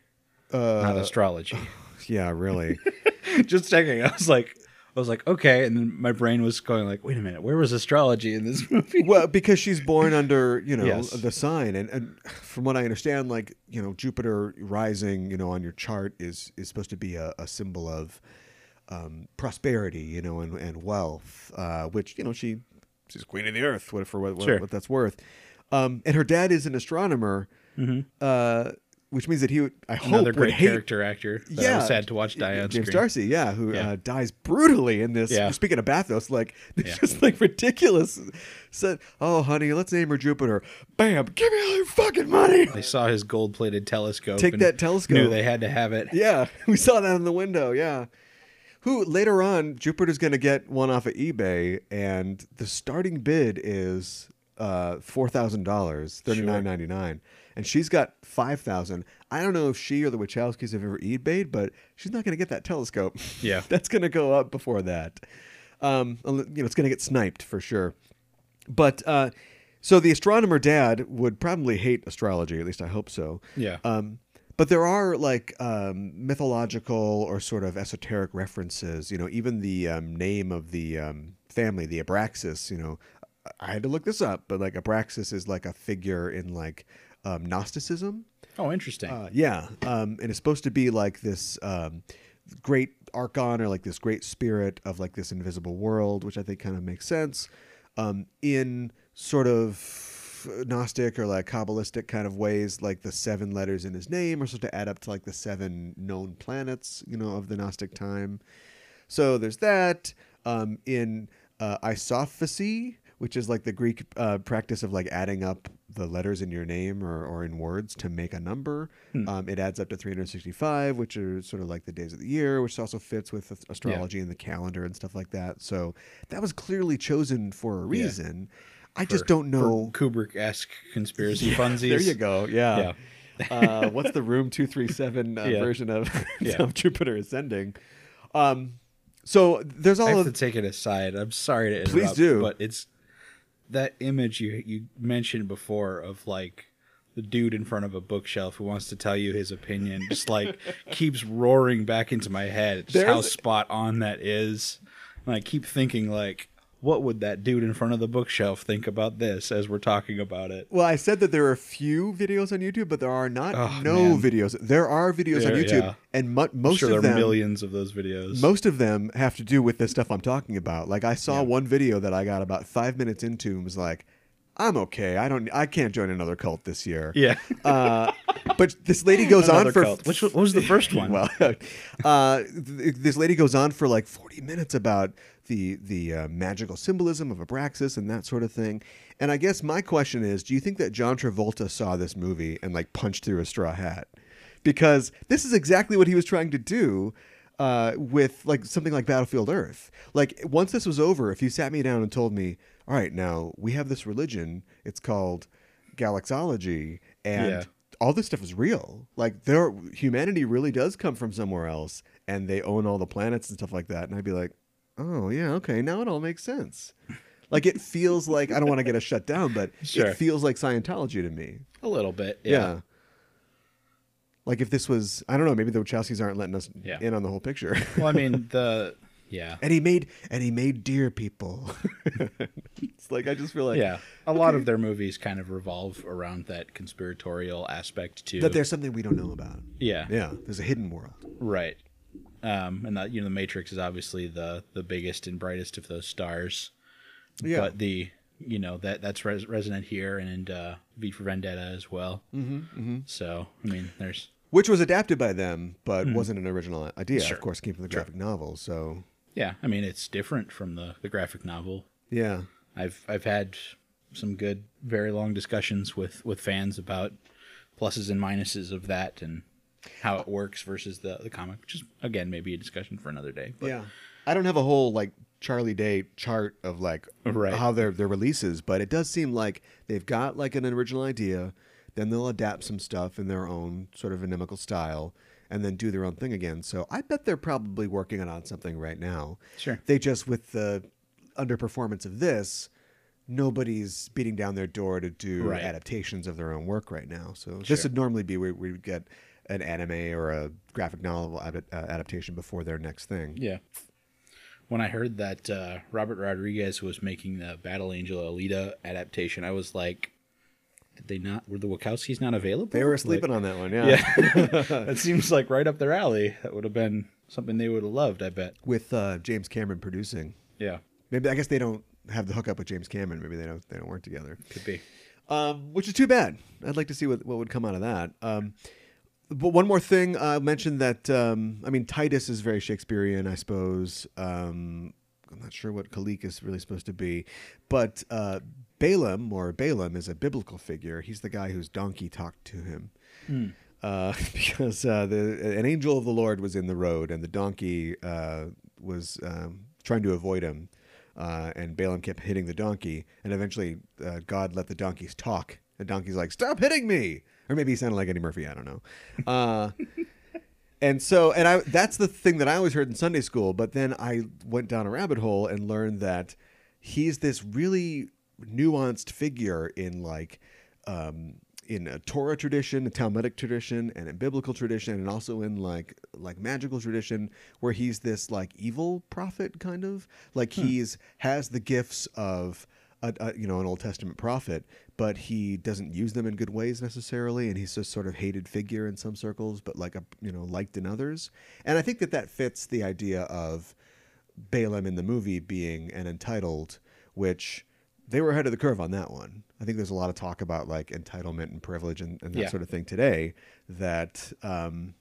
uh, not astrology. *laughs* yeah, really. *laughs* Just checking. I was like, I was like, okay, and then my brain was going like, wait a minute, where was astrology in this *laughs* movie? well, because she's born under, you know, Yes. the sign, and, and from what I understand, like, you know, Jupiter rising, you know, on your chart is is supposed to be a, a symbol of um, prosperity, you know, and, and wealth, uh, which you know she she's queen of the earth, what for what, what, Sure. what that's worth. Um, and her dad is an astronomer, uh, which means that he would, I hope. Another would great hate character actor. Yeah. sad to watch die on James screen. Darcy, yeah, who Yeah. Uh, dies brutally in this. Yeah. Speaking of bathos, like *laughs* it's Yeah. just like ridiculous. Said, "Oh, honey, let's name her Jupiter." Bam! Give me all your fucking money. They saw his gold-plated telescope. Take that telescope. Knew they had to have it. Yeah, *laughs* we saw that in the window. Yeah. Who later on Jupiter's going to get one off of eBay, and the starting bid is uh, four thousand dollars, thirty nine ninety nine, and she's got five thousand. I don't know if she or the Wachowskis have ever eBayed, but she's not going to get that telescope. Yeah. *laughs* that's going to go up before that. Um, you know, it's going to get sniped for sure. But uh, So the astronomer dad would probably hate astrology. At least I hope so. Yeah. Um, but there are like um, mythological or sort of esoteric references. You know, even the um, name of the um, family, the Abrasax. You know, I had to look this up, but like Abraxas is like a figure in like um, Gnosticism. oh, interesting. Uh, yeah, um, and it's supposed to be like this um, great archon or like this great spirit of like this invisible world, which I think kind of makes sense. Um, in sort of Gnostic or like Kabbalistic kind of ways, like the seven letters in his name are supposed to add up to like the seven known planets, you know, of the Gnostic time. So there's that. Um, in uh, isopsephy, which is like the Greek uh, practice of like adding up the letters in your name or, or in words to make a number. Um, it adds up to 365, which are sort of like the days of the year, which also fits with ast- astrology and the calendar and stuff like that. So that was clearly chosen for a reason. I just don't know. Kubrick esque conspiracy *laughs* funsies. There you go. Yeah. Yeah. uh, what's the room 237 uh, *laughs* Yeah. version of, *laughs* Yeah. of Jupiter ascending? Um, so there's all I have of to take it aside. I'm sorry to interrupt. Please do. But it's that image you you mentioned before of like the dude in front of a bookshelf who wants to tell you his opinion just like *laughs* keeps roaring back into my head. Just how spot on that is. And I keep thinking like what would that dude in front of the bookshelf think about this as we're talking about it? Well, I said that there are a few videos on YouTube, but there are not Oh, no man. videos. There are videos on YouTube, yeah. and I'm most sure of there them, are millions of those videos. most of them have to do with the stuff I'm talking about. Like I saw Yeah. one video that I got about five minutes into and was like, "I'm okay. I don't. I can't join another cult this year." yeah. Uh, *laughs* but this lady goes on for cult. Which what was the first *laughs* one? well, *laughs* uh, th- this lady goes on for like 40 minutes about the the uh, magical symbolism of Abraxas and that sort of thing. And I guess my question is, do you think that John Travolta saw this movie and like punched through a straw hat? Because this is exactly what he was trying to do uh, with like something like Battlefield Earth. Like once this was over, if you sat me down and told me, "All right, now we have this religion. It's called Galaxology, and Yeah. all this stuff is real. Like there, humanity really does come from somewhere else, and they own all the planets and stuff like that." And I'd be like, "Oh yeah, okay, now it all makes sense." Like it feels like I don't want to get us shut down, but *laughs* Sure. it feels like Scientology to me. a little bit. Yeah. Yeah. Like if this was, I don't know, maybe the Wachowskis aren't letting us Yeah. in on the whole picture. Well, I mean *laughs* the yeah. and he made and he made deer people. *laughs* it's like I just feel like yeah, a lot of their movies kind of revolve around that conspiratorial aspect too. that there's something we don't know about. yeah, Yeah, there's a hidden world. right. Um, and that you know, the Matrix is obviously the the biggest and brightest of those stars. Yeah. But the you know that that's res- resonant here and uh, V for Vendetta as well. Mm-hmm, mm-hmm. So I mean, there's Which was adapted by them, but wasn't an original idea. Sure. Of course, came from the graphic novel. So yeah. I mean, it's different from the the graphic novel. yeah, I've I've had some good, very long discussions with with fans about pluses and minuses of that and how it works versus the the comic, which is again maybe a discussion for another day. But yeah. I don't have a whole like Charlie Day chart of like Right. how their their releases, but it does seem like they've got like an original idea, then they'll adapt some stuff in their own sort of inimical style, and then do their own thing again. So I bet they're probably working on something right now. Sure. They just with the underperformance of this. Nobody's beating down their door to do Right. adaptations of their own work right now. So Sure. this would normally be where we would get an anime or a graphic novel ad- uh, adaptation before their next thing. yeah. When I heard that uh, Robert Rodriguez was making the Battle Angel Alita adaptation, I was like, did they not? Were the Wachowskis not available? They were Like, sleeping on that one, yeah. Yeah, *laughs* *laughs* that seems like right up their alley. That would have been something they would have loved. I bet. With uh, James Cameron producing. Yeah, Maybe I guess they don't have the hookup with James Cameron. Maybe they don't they don't work together. could be. Um, which is too bad. I'd like to see what, what would come out of that. Um, but one more thing, I mentioned that um, I mean Titus is very Shakespearean, I suppose. Um, I'm not sure what Kalique is really supposed to be, but uh, Balem or Balaam is a biblical figure. He's the guy whose donkey talked to him. Uh, *laughs* because uh, the an angel of the Lord was in the road, and the donkey uh, was um, trying to avoid him, uh, and Balaam kept hitting the donkey, and eventually uh, God let the donkeys talk. The donkey's like, "Stop hitting me!" Or maybe he sounded like Eddie Murphy. I don't know. Uh, *laughs* and so, and I that's the thing that I always heard in Sunday school. But then I went down a rabbit hole and learned that he's this really nuanced figure in like um, in a Torah tradition, a Talmudic tradition, and a biblical tradition, and also in like like magical tradition, where he's this like evil prophet kind of like he's has the gifts of a, a, you know an Old Testament prophet, but he doesn't use them in good ways necessarily, and he's just sort of hated figure in some circles, but like a you know liked in others. And I think that that fits the idea of Balem in the movie being an entitled, which they were ahead of the curve on that one. I think there's a lot of talk about like entitlement and privilege and, and that Yeah. sort of thing today. That um,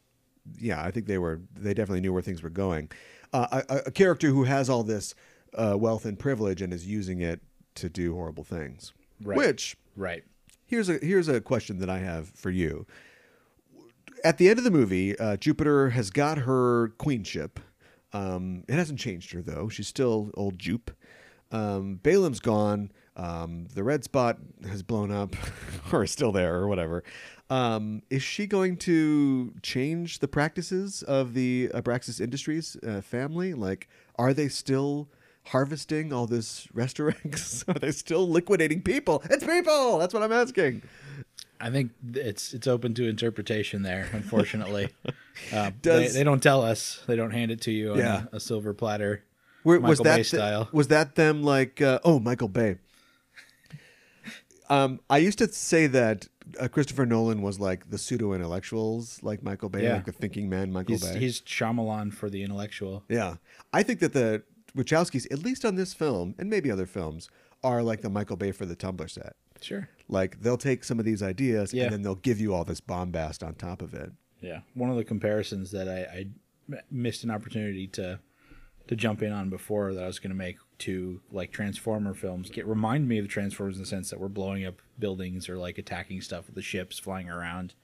yeah, I think they were they definitely knew where things were going. Uh, a, a character who has all this uh, wealth and privilege and is using it to do horrible things. Right. Which Right. here's a here's a question that I have for you. At the end of the movie, uh, Jupiter has got her queenship. Um, it hasn't changed her though; she's still old Jupe. Um, Balem's gone. Um, the red spot has blown up, *laughs* or is still there, or whatever. Um, is she going to change the practices of the Abrasax Industries uh, family? Like, are they still harvesting all this *laughs* restaurants? *laughs* are they still liquidating people? It's people. That's what I'm asking. I think it's it's open to interpretation there. Unfortunately, *laughs* uh, Does- they, they don't tell us. They don't hand it to you on Yeah. a, a silver platter. Where, was Michael that Bay style. was that them like uh, oh Michael Bay? Um, I used to say that uh, Christopher Nolan was like the pseudo intellectuals, like Michael Bay, Yeah. like the thinking man, Michael He's Bay. he's Shyamalan for the intellectual. yeah, I think that the Wachowskis, at least on this film and maybe other films, are like the Michael Bay for the Tumblr set. Sure. Like they'll take some of these ideas Yeah. and then they'll give you all this bombast on top of it. Yeah. One of the comparisons that I missed an opportunity to to jump in on before that I was going to make to like Transformer films. It remind me of the Transformers in the sense that we're blowing up buildings or like attacking stuff with the ships flying around.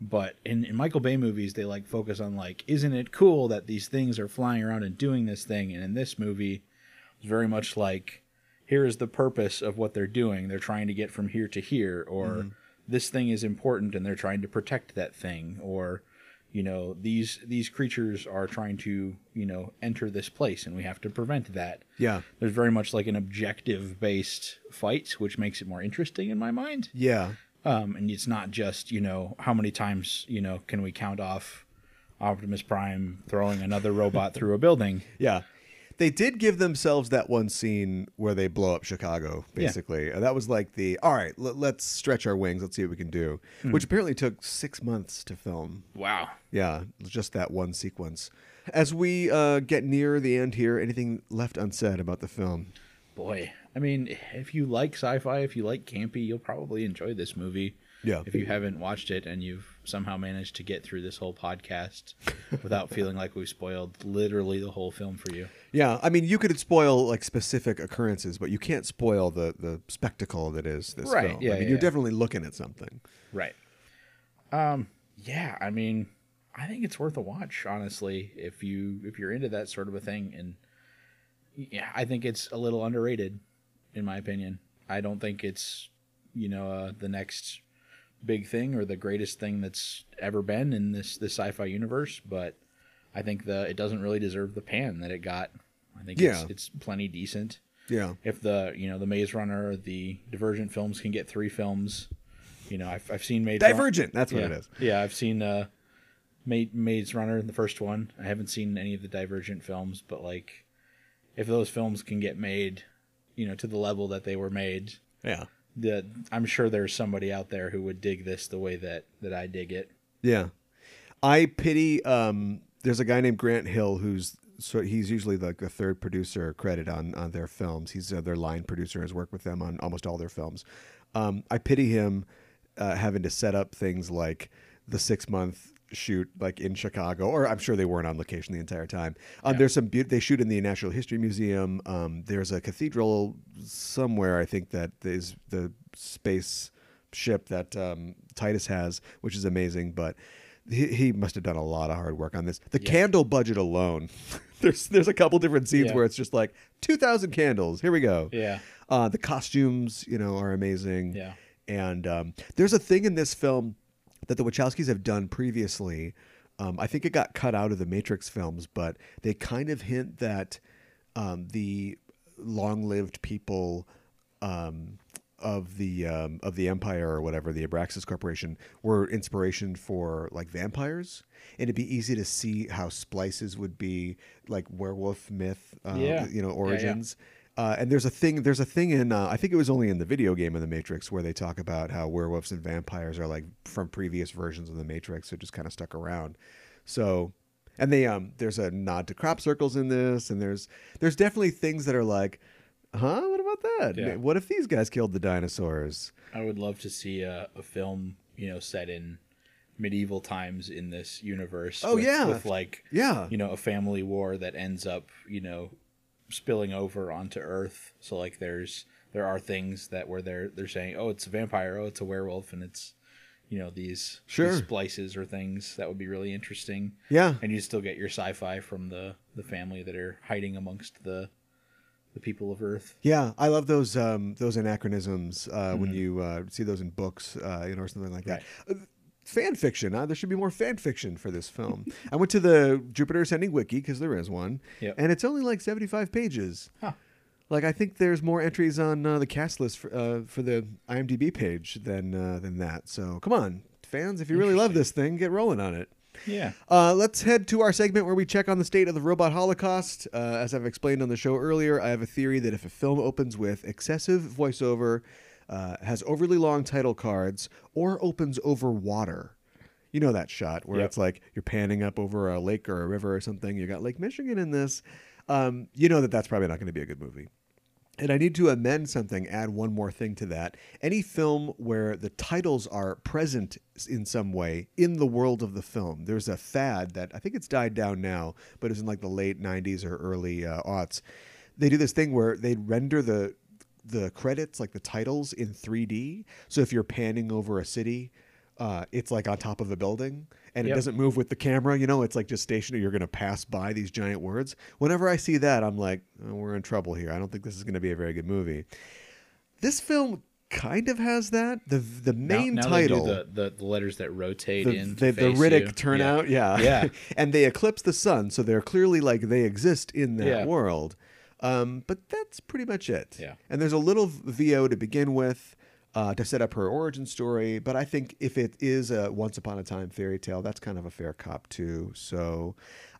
But in, in Michael Bay movies, they like focus on like, isn't it cool that these things are flying around and doing this thing? And in this movie, it's very much like, here is the purpose of what they're doing. They're trying to get from here to here, or mm-hmm. this thing is important and they're trying to protect that thing, or you know these these creatures are trying to you know enter this place and we have to prevent that. Yeah, There's very much like an objective based fight, which makes it more interesting in my mind. yeah, Um, and it's not just you know how many times you know can we count off Optimus Prime throwing another robot through a building. *laughs* yeah. They did give themselves that one scene where they blow up Chicago, basically. And that was like the, all right, l- let's stretch our wings. Let's see what we can do, which apparently took six months to film. Wow. Yeah, just that one sequence. As we uh, get near the end here, anything left unsaid about the film? Boy, I mean, if you like sci-fi, if you like campy, you'll probably enjoy this movie. Yeah. If you haven't watched it and you've somehow managed to get through this whole podcast *laughs* without feeling like we've spoiled literally the whole film for you. Yeah, I mean, you could spoil like specific occurrences, but you can't spoil the the spectacle that is this Right, film. yeah, I mean, yeah, you're yeah. definitely looking at something. Right. Um. Yeah. I mean, I think it's worth a watch. Honestly, if you if you're into that sort of a thing, and yeah, I think it's a little underrated, in my opinion. I don't think it's you know uh, the next big thing or the greatest thing that's ever been in this this sci-fi universe, but I think the it doesn't really deserve the pan that it got. I think Yeah. it's, it's plenty decent Yeah, if the you know the Maze Runner, the Divergent films can get three films, you know I've I've seen Maze Run- Divergent. That's what yeah. it is. Yeah, I've seen uh, Ma- Maze Runner, the first one. I haven't seen any of the Divergent films, but like, if those films can get made, you know, to the level that they were made, Yeah, the I'm sure there's somebody out there who would dig this the way that that I dig it. yeah. I pity. Um, there's a guy named Grant Hill who's so he's usually like the third producer credit on on their films. He's uh, their line producer. Has worked with them on almost all their films. Um, I pity him uh, having to set up things like the six month shoot like in Chicago, or I'm sure they weren't on location the entire time. Um, There's some beau- they shoot in the Natural History Museum. Um, there's a cathedral somewhere I think that is the space ship that um, Titus has, which is amazing, but. He, he must have done a lot of hard work on this. The candle budget alone, *laughs* there's there's a couple different scenes Yeah. where it's just like two thousand candles. Here we go. Yeah. Uh, the costumes, you know, are amazing. Yeah. And um, there's a thing in this film that the Wachowskis have done previously. Um, I think it got cut out of the Matrix films, but they kind of hint that um, the long-lived people um, of the um, of the Empire or whatever the Abrasax Corporation were inspiration for like vampires, and it'd be easy to see how splices would be like werewolf myth, uh, Yeah. you know, Yeah, yeah. Uh, and there's a thing. There's a thing in. Uh, I think it was only in the video game of the Matrix where they talk about how werewolves and vampires are like from previous versions of the Matrix, so just kind of stuck around. So, and they um, there's a nod to crop circles in this, and there's there's definitely things that are like, huh? What about that? Yeah. What if these guys killed the dinosaurs? I would love to see a, a film, you know, set in medieval times in this universe. Oh, with, yeah. with like Yeah, you know a family war that ends up you know spilling over onto Earth. So like there's there are things that where they're they're saying oh it's a vampire oh it's a werewolf and it's you know these, Sure. these splices or things that would be really interesting. yeah. And you still get your sci-fi from the the family that are hiding amongst the the people of Earth. Yeah, I love those um, those anachronisms uh, when you uh, see those in books, uh, you know, or something like that. Uh, fan fiction. Uh, there should be more fan fiction for this film. I went to the *laughs* Jupiter Ascending wiki because there is one, Yep. and it's only like seventy five pages. Huh. Like I think there's more entries on uh, the cast list for, uh, for the IMDb page than uh, than that. So come on, fans, if you really love this thing, get rolling on it. Yeah. Uh, let's head to our segment where we check on the state of the robot holocaust. Uh, as I've explained on the show earlier, I have a theory that if a film opens with excessive voiceover, uh, has overly long title cards, or opens over water, you know that shot where Yep. it's like you're panning up over a lake or a river or something. You got Lake Michigan in this. Um, you know that that's probably not going to be a good movie. And I need to amend something, add one more thing to that. Any film where the titles are present in some way in the world of the film. There's a fad that I think it's died down now, but it was in like the late 90s or early uh, aughts. They do this thing where they render the the credits, like the titles, in 3D. So if you're panning over a city, uh, it's like on top of a building and it doesn't move with the camera. You know, it's like just stationary. You're going to pass by these giant words. Whenever I see that, I'm like, oh, we're in trouble here. I don't think this is going to be a very good movie. This film kind of has that. The the main now, now title, the, the, the letters that rotate the, in. the, the Riddick you. turnout, yeah, Yeah. *laughs* and they eclipse the sun, so they're clearly like they exist in that Yeah. world. Um, but that's pretty much it. Yeah. And there's a little VO to begin with uh, to set up her origin story, but I think if it is a once upon a time fairy tale, that's kind of a fair cop too. So.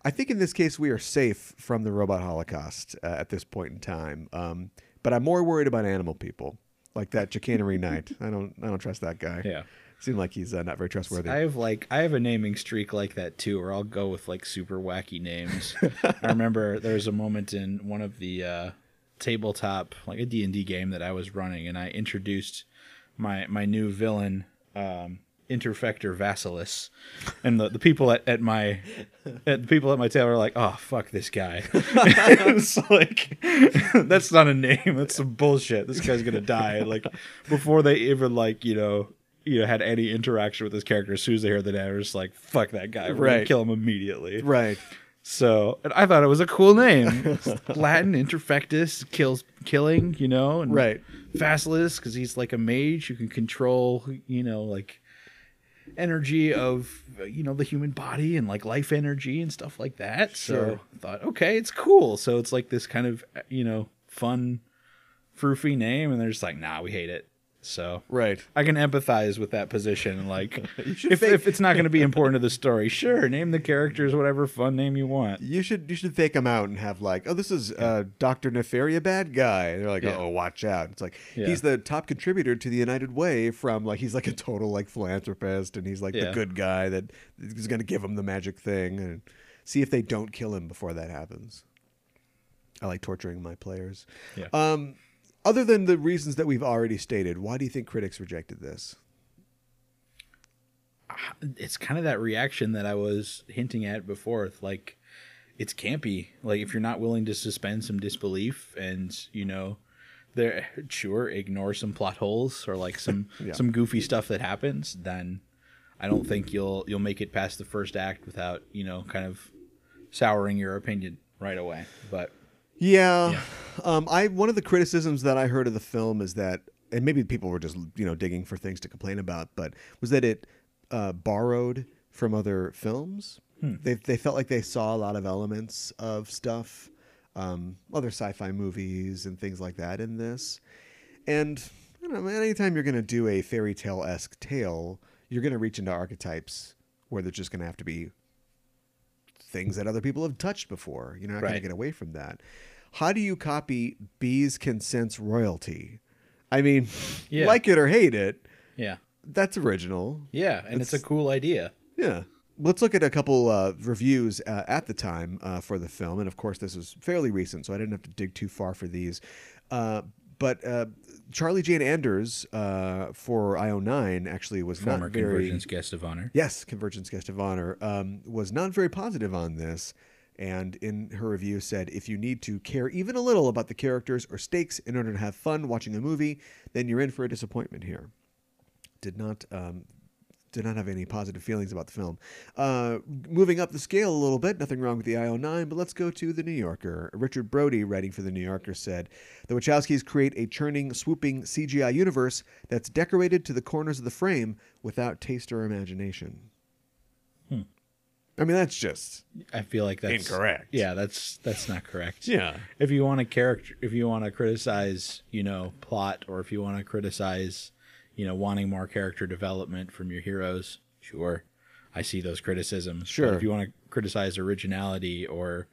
I think in this case we are safe from the robot holocaust uh, at this point in time. Um, but I'm more worried about animal people, like that chicanery *laughs* knight. I don't, I don't trust that guy. Yeah. Seemed like he's uh, not very trustworthy. I have like I have a naming streak like that too, where I'll go with like super wacky names. *laughs* I remember there was a moment in one of the uh, tabletop like a D and D game that I was running, and I introduced my my new villain, um, Interfector Vassilis, and the, the people at, at my at the people at my table are like, oh fuck this guy. *laughs* it's like *laughs* that's not a name. That's some bullshit. This guy's gonna die. Like before they even like you know you know had any interaction with this character, as soon as they heard the name, they're just like, fuck that guy. We're gonna Right. kill him immediately. right. So and I thought it was a cool name. *laughs* Latin Interfectus kills killing, you know, and Right. Facilis because he's like a mage who can control, you know, like energy of you know the human body and like life energy and stuff like that. So I thought, okay, it's cool. So it's like this kind of you know fun, froofy name, and they're just like, nah, we hate it. So Right. I can empathize with that position. Like, *laughs* if, fake- if it's not going to be *laughs* important to the story, sure, name the characters whatever fun name you want. You should you should fake them out and have like, oh, this is uh, Doctor Nefaria, bad guy. And they're like, Yeah. oh, watch out. It's like Yeah. he's the top contributor to the United Way. From like he's like a total like philanthropist, and he's like the Yeah. good guy that is going to give him the magic thing, and see if they don't kill him before that happens. I like torturing my players. Yeah. Um, other than the reasons that we've already stated, why do you think critics rejected this? Uh, it's kind of that reaction that I was hinting at before. Like, it's campy. Like, if you're not willing to suspend some disbelief and, you know, there, sure, ignore some plot holes or like some *laughs* Yeah. some goofy stuff that happens, then I don't think you'll you'll make it past the first act without you know kind of souring your opinion right away. But Yeah. Um, I one of the criticisms that I heard of the film is that, and maybe people were just you know digging for things to complain about, but was that it uh, borrowed from other films. They they felt like they saw a lot of elements of stuff, um, other sci-fi movies and things like that in this. And I don't know, anytime you're going to do a fairy tale esque tale, you're going to reach into archetypes where there's just going to have to be things that other people have touched before. You're not going to get away from that. How do you copy bees can sense royalty? I mean, Yeah. like it or hate it, Yeah. that's original. Yeah, and it's, It's- a cool idea. Yeah. Let's look at a couple uh, reviews uh, at the time uh, for the film, and of course, this was fairly recent, so I didn't have to dig too far for these. Uh, but uh, Charlie Jane Anders uh, for IO9 actually was Former not very Convergence guest of honor. yes, Convergence guest of honor um, was not very positive on this, and in her review said, if you need to care even a little about the characters or stakes in order to have fun watching a movie, then you're in for a disappointment here. Did not um, did not have any positive feelings about the film. Uh, moving up the scale a little bit, nothing wrong with the IO9, but let's go to the New Yorker. Richard Brody, writing for the New Yorker, said the Wachowskis create a churning, swooping CGI universe that's decorated to the corners of the frame without taste or imagination. I mean, that's just I feel like that's Incorrect. Yeah, that's that's not correct. yeah, If you want to character, if you want to criticize, you know, plot, or if you want to criticize, you know, wanting more character development from your heroes, sure, I see those criticisms. But Sure. if you want to criticize originality or,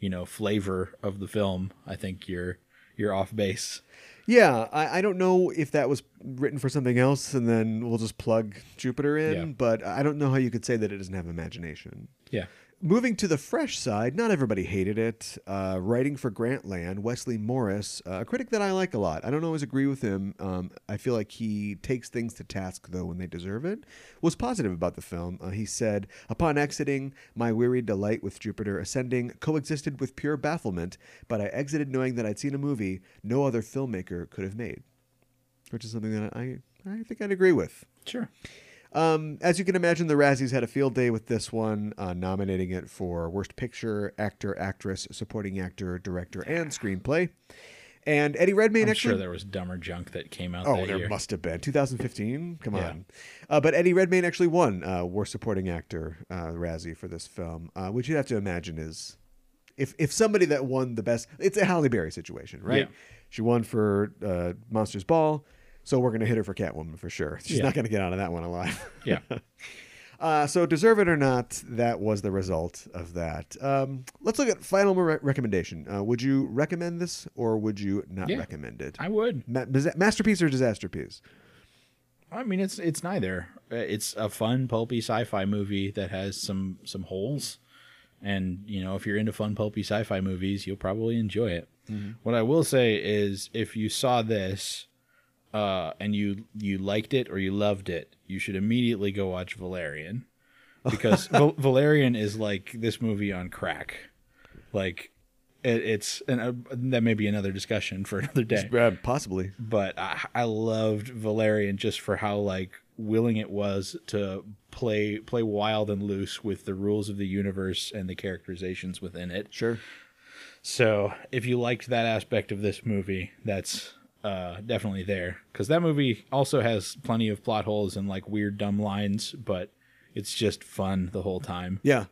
you know, flavor of the film, I think you're you're off base. Yeah, I, I don't know if that was written for something else, and then we'll just plug Jupiter in. Yeah. But I don't know how you could say that it doesn't have imagination. Yeah. Moving to the fresh side, not everybody hated it. Uh, writing for Grantland, Wesley Morris, uh, a critic that I like a lot. I don't always agree with him. Um, I feel like he takes things to task, though, when they deserve it. Was positive about the film. Uh, he said, Upon exiting, my weary delight with Jupiter ascending coexisted with pure bafflement, but I exited knowing that I'd seen a movie no other filmmaker could have made. Which is something that I, I think I'd agree with. Sure. Um, as you can imagine, the Razzies had a field day with this one, uh, nominating it for Worst Picture, Actor, Actress, Supporting Actor, Director, and Screenplay. And Eddie Redmayne I'm actually. sure there was dumber junk that came out Oh, that there year. must have been 2015. Come Yeah. on, uh, but Eddie Redmayne actually won uh, Worst Supporting Actor uh, Razzie for this film, uh, which you'd have to imagine is if if somebody that won the best, it's a Halle Berry situation, right? Yeah. She won for uh, Monsters Ball, so we're gonna hit her for Catwoman for sure. *laughs* She's Yeah. not gonna get out of that one alive. *laughs* Yeah. *laughs* Uh, so, deserve it or not, that was the result of that. Um, let's look at final re- recommendation. Uh, would you recommend this or would you not Yeah. recommend it? I would. Ma- masterpiece or disaster piece? I mean, it's it's neither. Uh, It's a fun pulpy sci-fi movie that has some some holes, and you know, if you're into fun pulpy sci-fi movies, you'll probably enjoy it. What I will say is, if you saw this, uh, and you you liked it or you loved it, you should immediately go watch Valerian, because *laughs* Val- Valerian is like this movie on crack, like. It, it's and uh, that may be another discussion for another day Uh, possibly. but I, I loved Valerian just for how like willing it was to play play wild and loose with the rules of the universe and the characterizations within it. Sure. So if you liked that aspect of this movie, that's uh, definitely there because that movie also has plenty of plot holes and like weird dumb lines, but it's just fun the whole time. Yeah.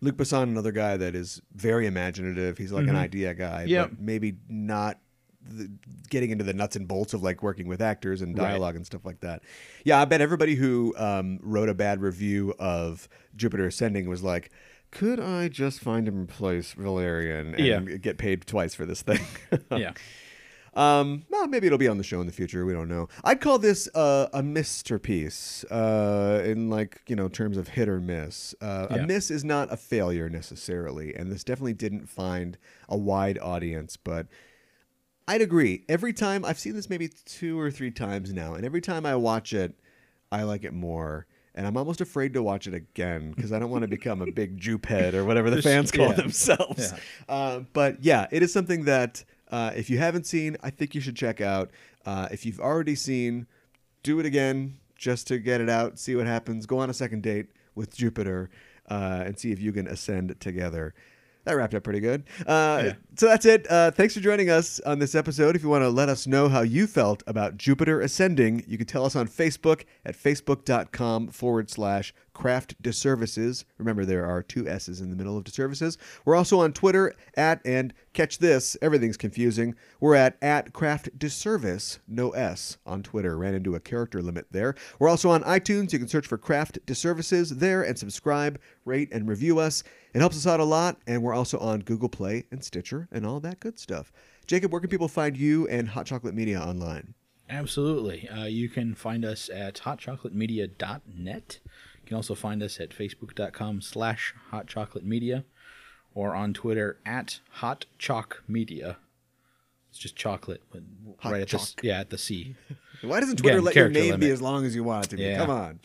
Luc Besson, another guy that is very imaginative. He's like an idea guy, Yep. but maybe not the, getting into the nuts and bolts of like working with actors and Right. dialogue and stuff like that. Yeah, I bet everybody who um, wrote a bad review of Jupiter Ascending was like, could I just find and replace Valerian and Yeah. get paid twice for this thing? *laughs* yeah, Um, well, maybe it'll be on the show in the future. We don't know. I'd call this uh, a masterpiece uh, in like you know terms of hit or miss. Uh, Yeah. A miss is not a failure necessarily, and this definitely didn't find a wide audience. But I'd agree. Every time I've seen this maybe two or three times now, and every time I watch it, I like it more. And I'm almost afraid to watch it again because I don't want to become a big jupe head or whatever the *laughs* fans call yeah. themselves. Yeah. Uh, but yeah, it is something that uh, if you haven't seen, I think you should check out. Uh, if you've already seen, do it again just to get it out, see what happens. Go on a second date with Jupiter uh, and see if you can ascend together. That wrapped up pretty good. Uh, Yeah. So that's it. Uh, thanks for joining us on this episode. If you want to let us know how you felt about Jupiter ascending, you can tell us on Facebook at facebook.com forward slash Craft Disservices. Remember, there are two S's in the middle of Disservices. We're also on Twitter at, and catch this, everything's confusing. We're at, at Craft Disservice, no S, on Twitter. Ran into a character limit there. We're also on iTunes. You can search for Craft Disservices there and subscribe, rate, and review us. It helps us out a lot. And we're also on Google Play and Stitcher and all that good stuff. Jacob, where can people find you and Hot Chocolate Media online? Absolutely. Uh, you can find us at hotchocolatemedia.net. You can also find us at facebook.com slash hotchocolatemedia or on Twitter at hotchocmedia. It's just chocolate, but Hot right at the, yeah, at the C. *laughs* Why doesn't Twitter Again, let your name be as long as you want it to be? Yeah. Come on.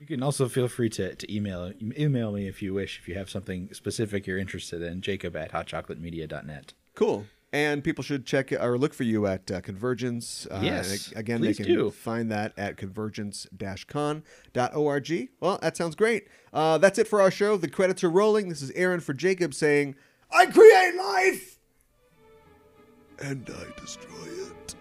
You can also feel free to, to email email me if you wish, if you have something specific you're interested in, jacob at hotchocolatemedia.net. Cool. And people should check or look for you at uh, Convergence. Uh, Yes, Again, they can do. find that at convergence-con.org. Well, that sounds great. Uh, that's it for our show. The credits are rolling. This is Aaron for Jacob saying, I create life! And I destroy it.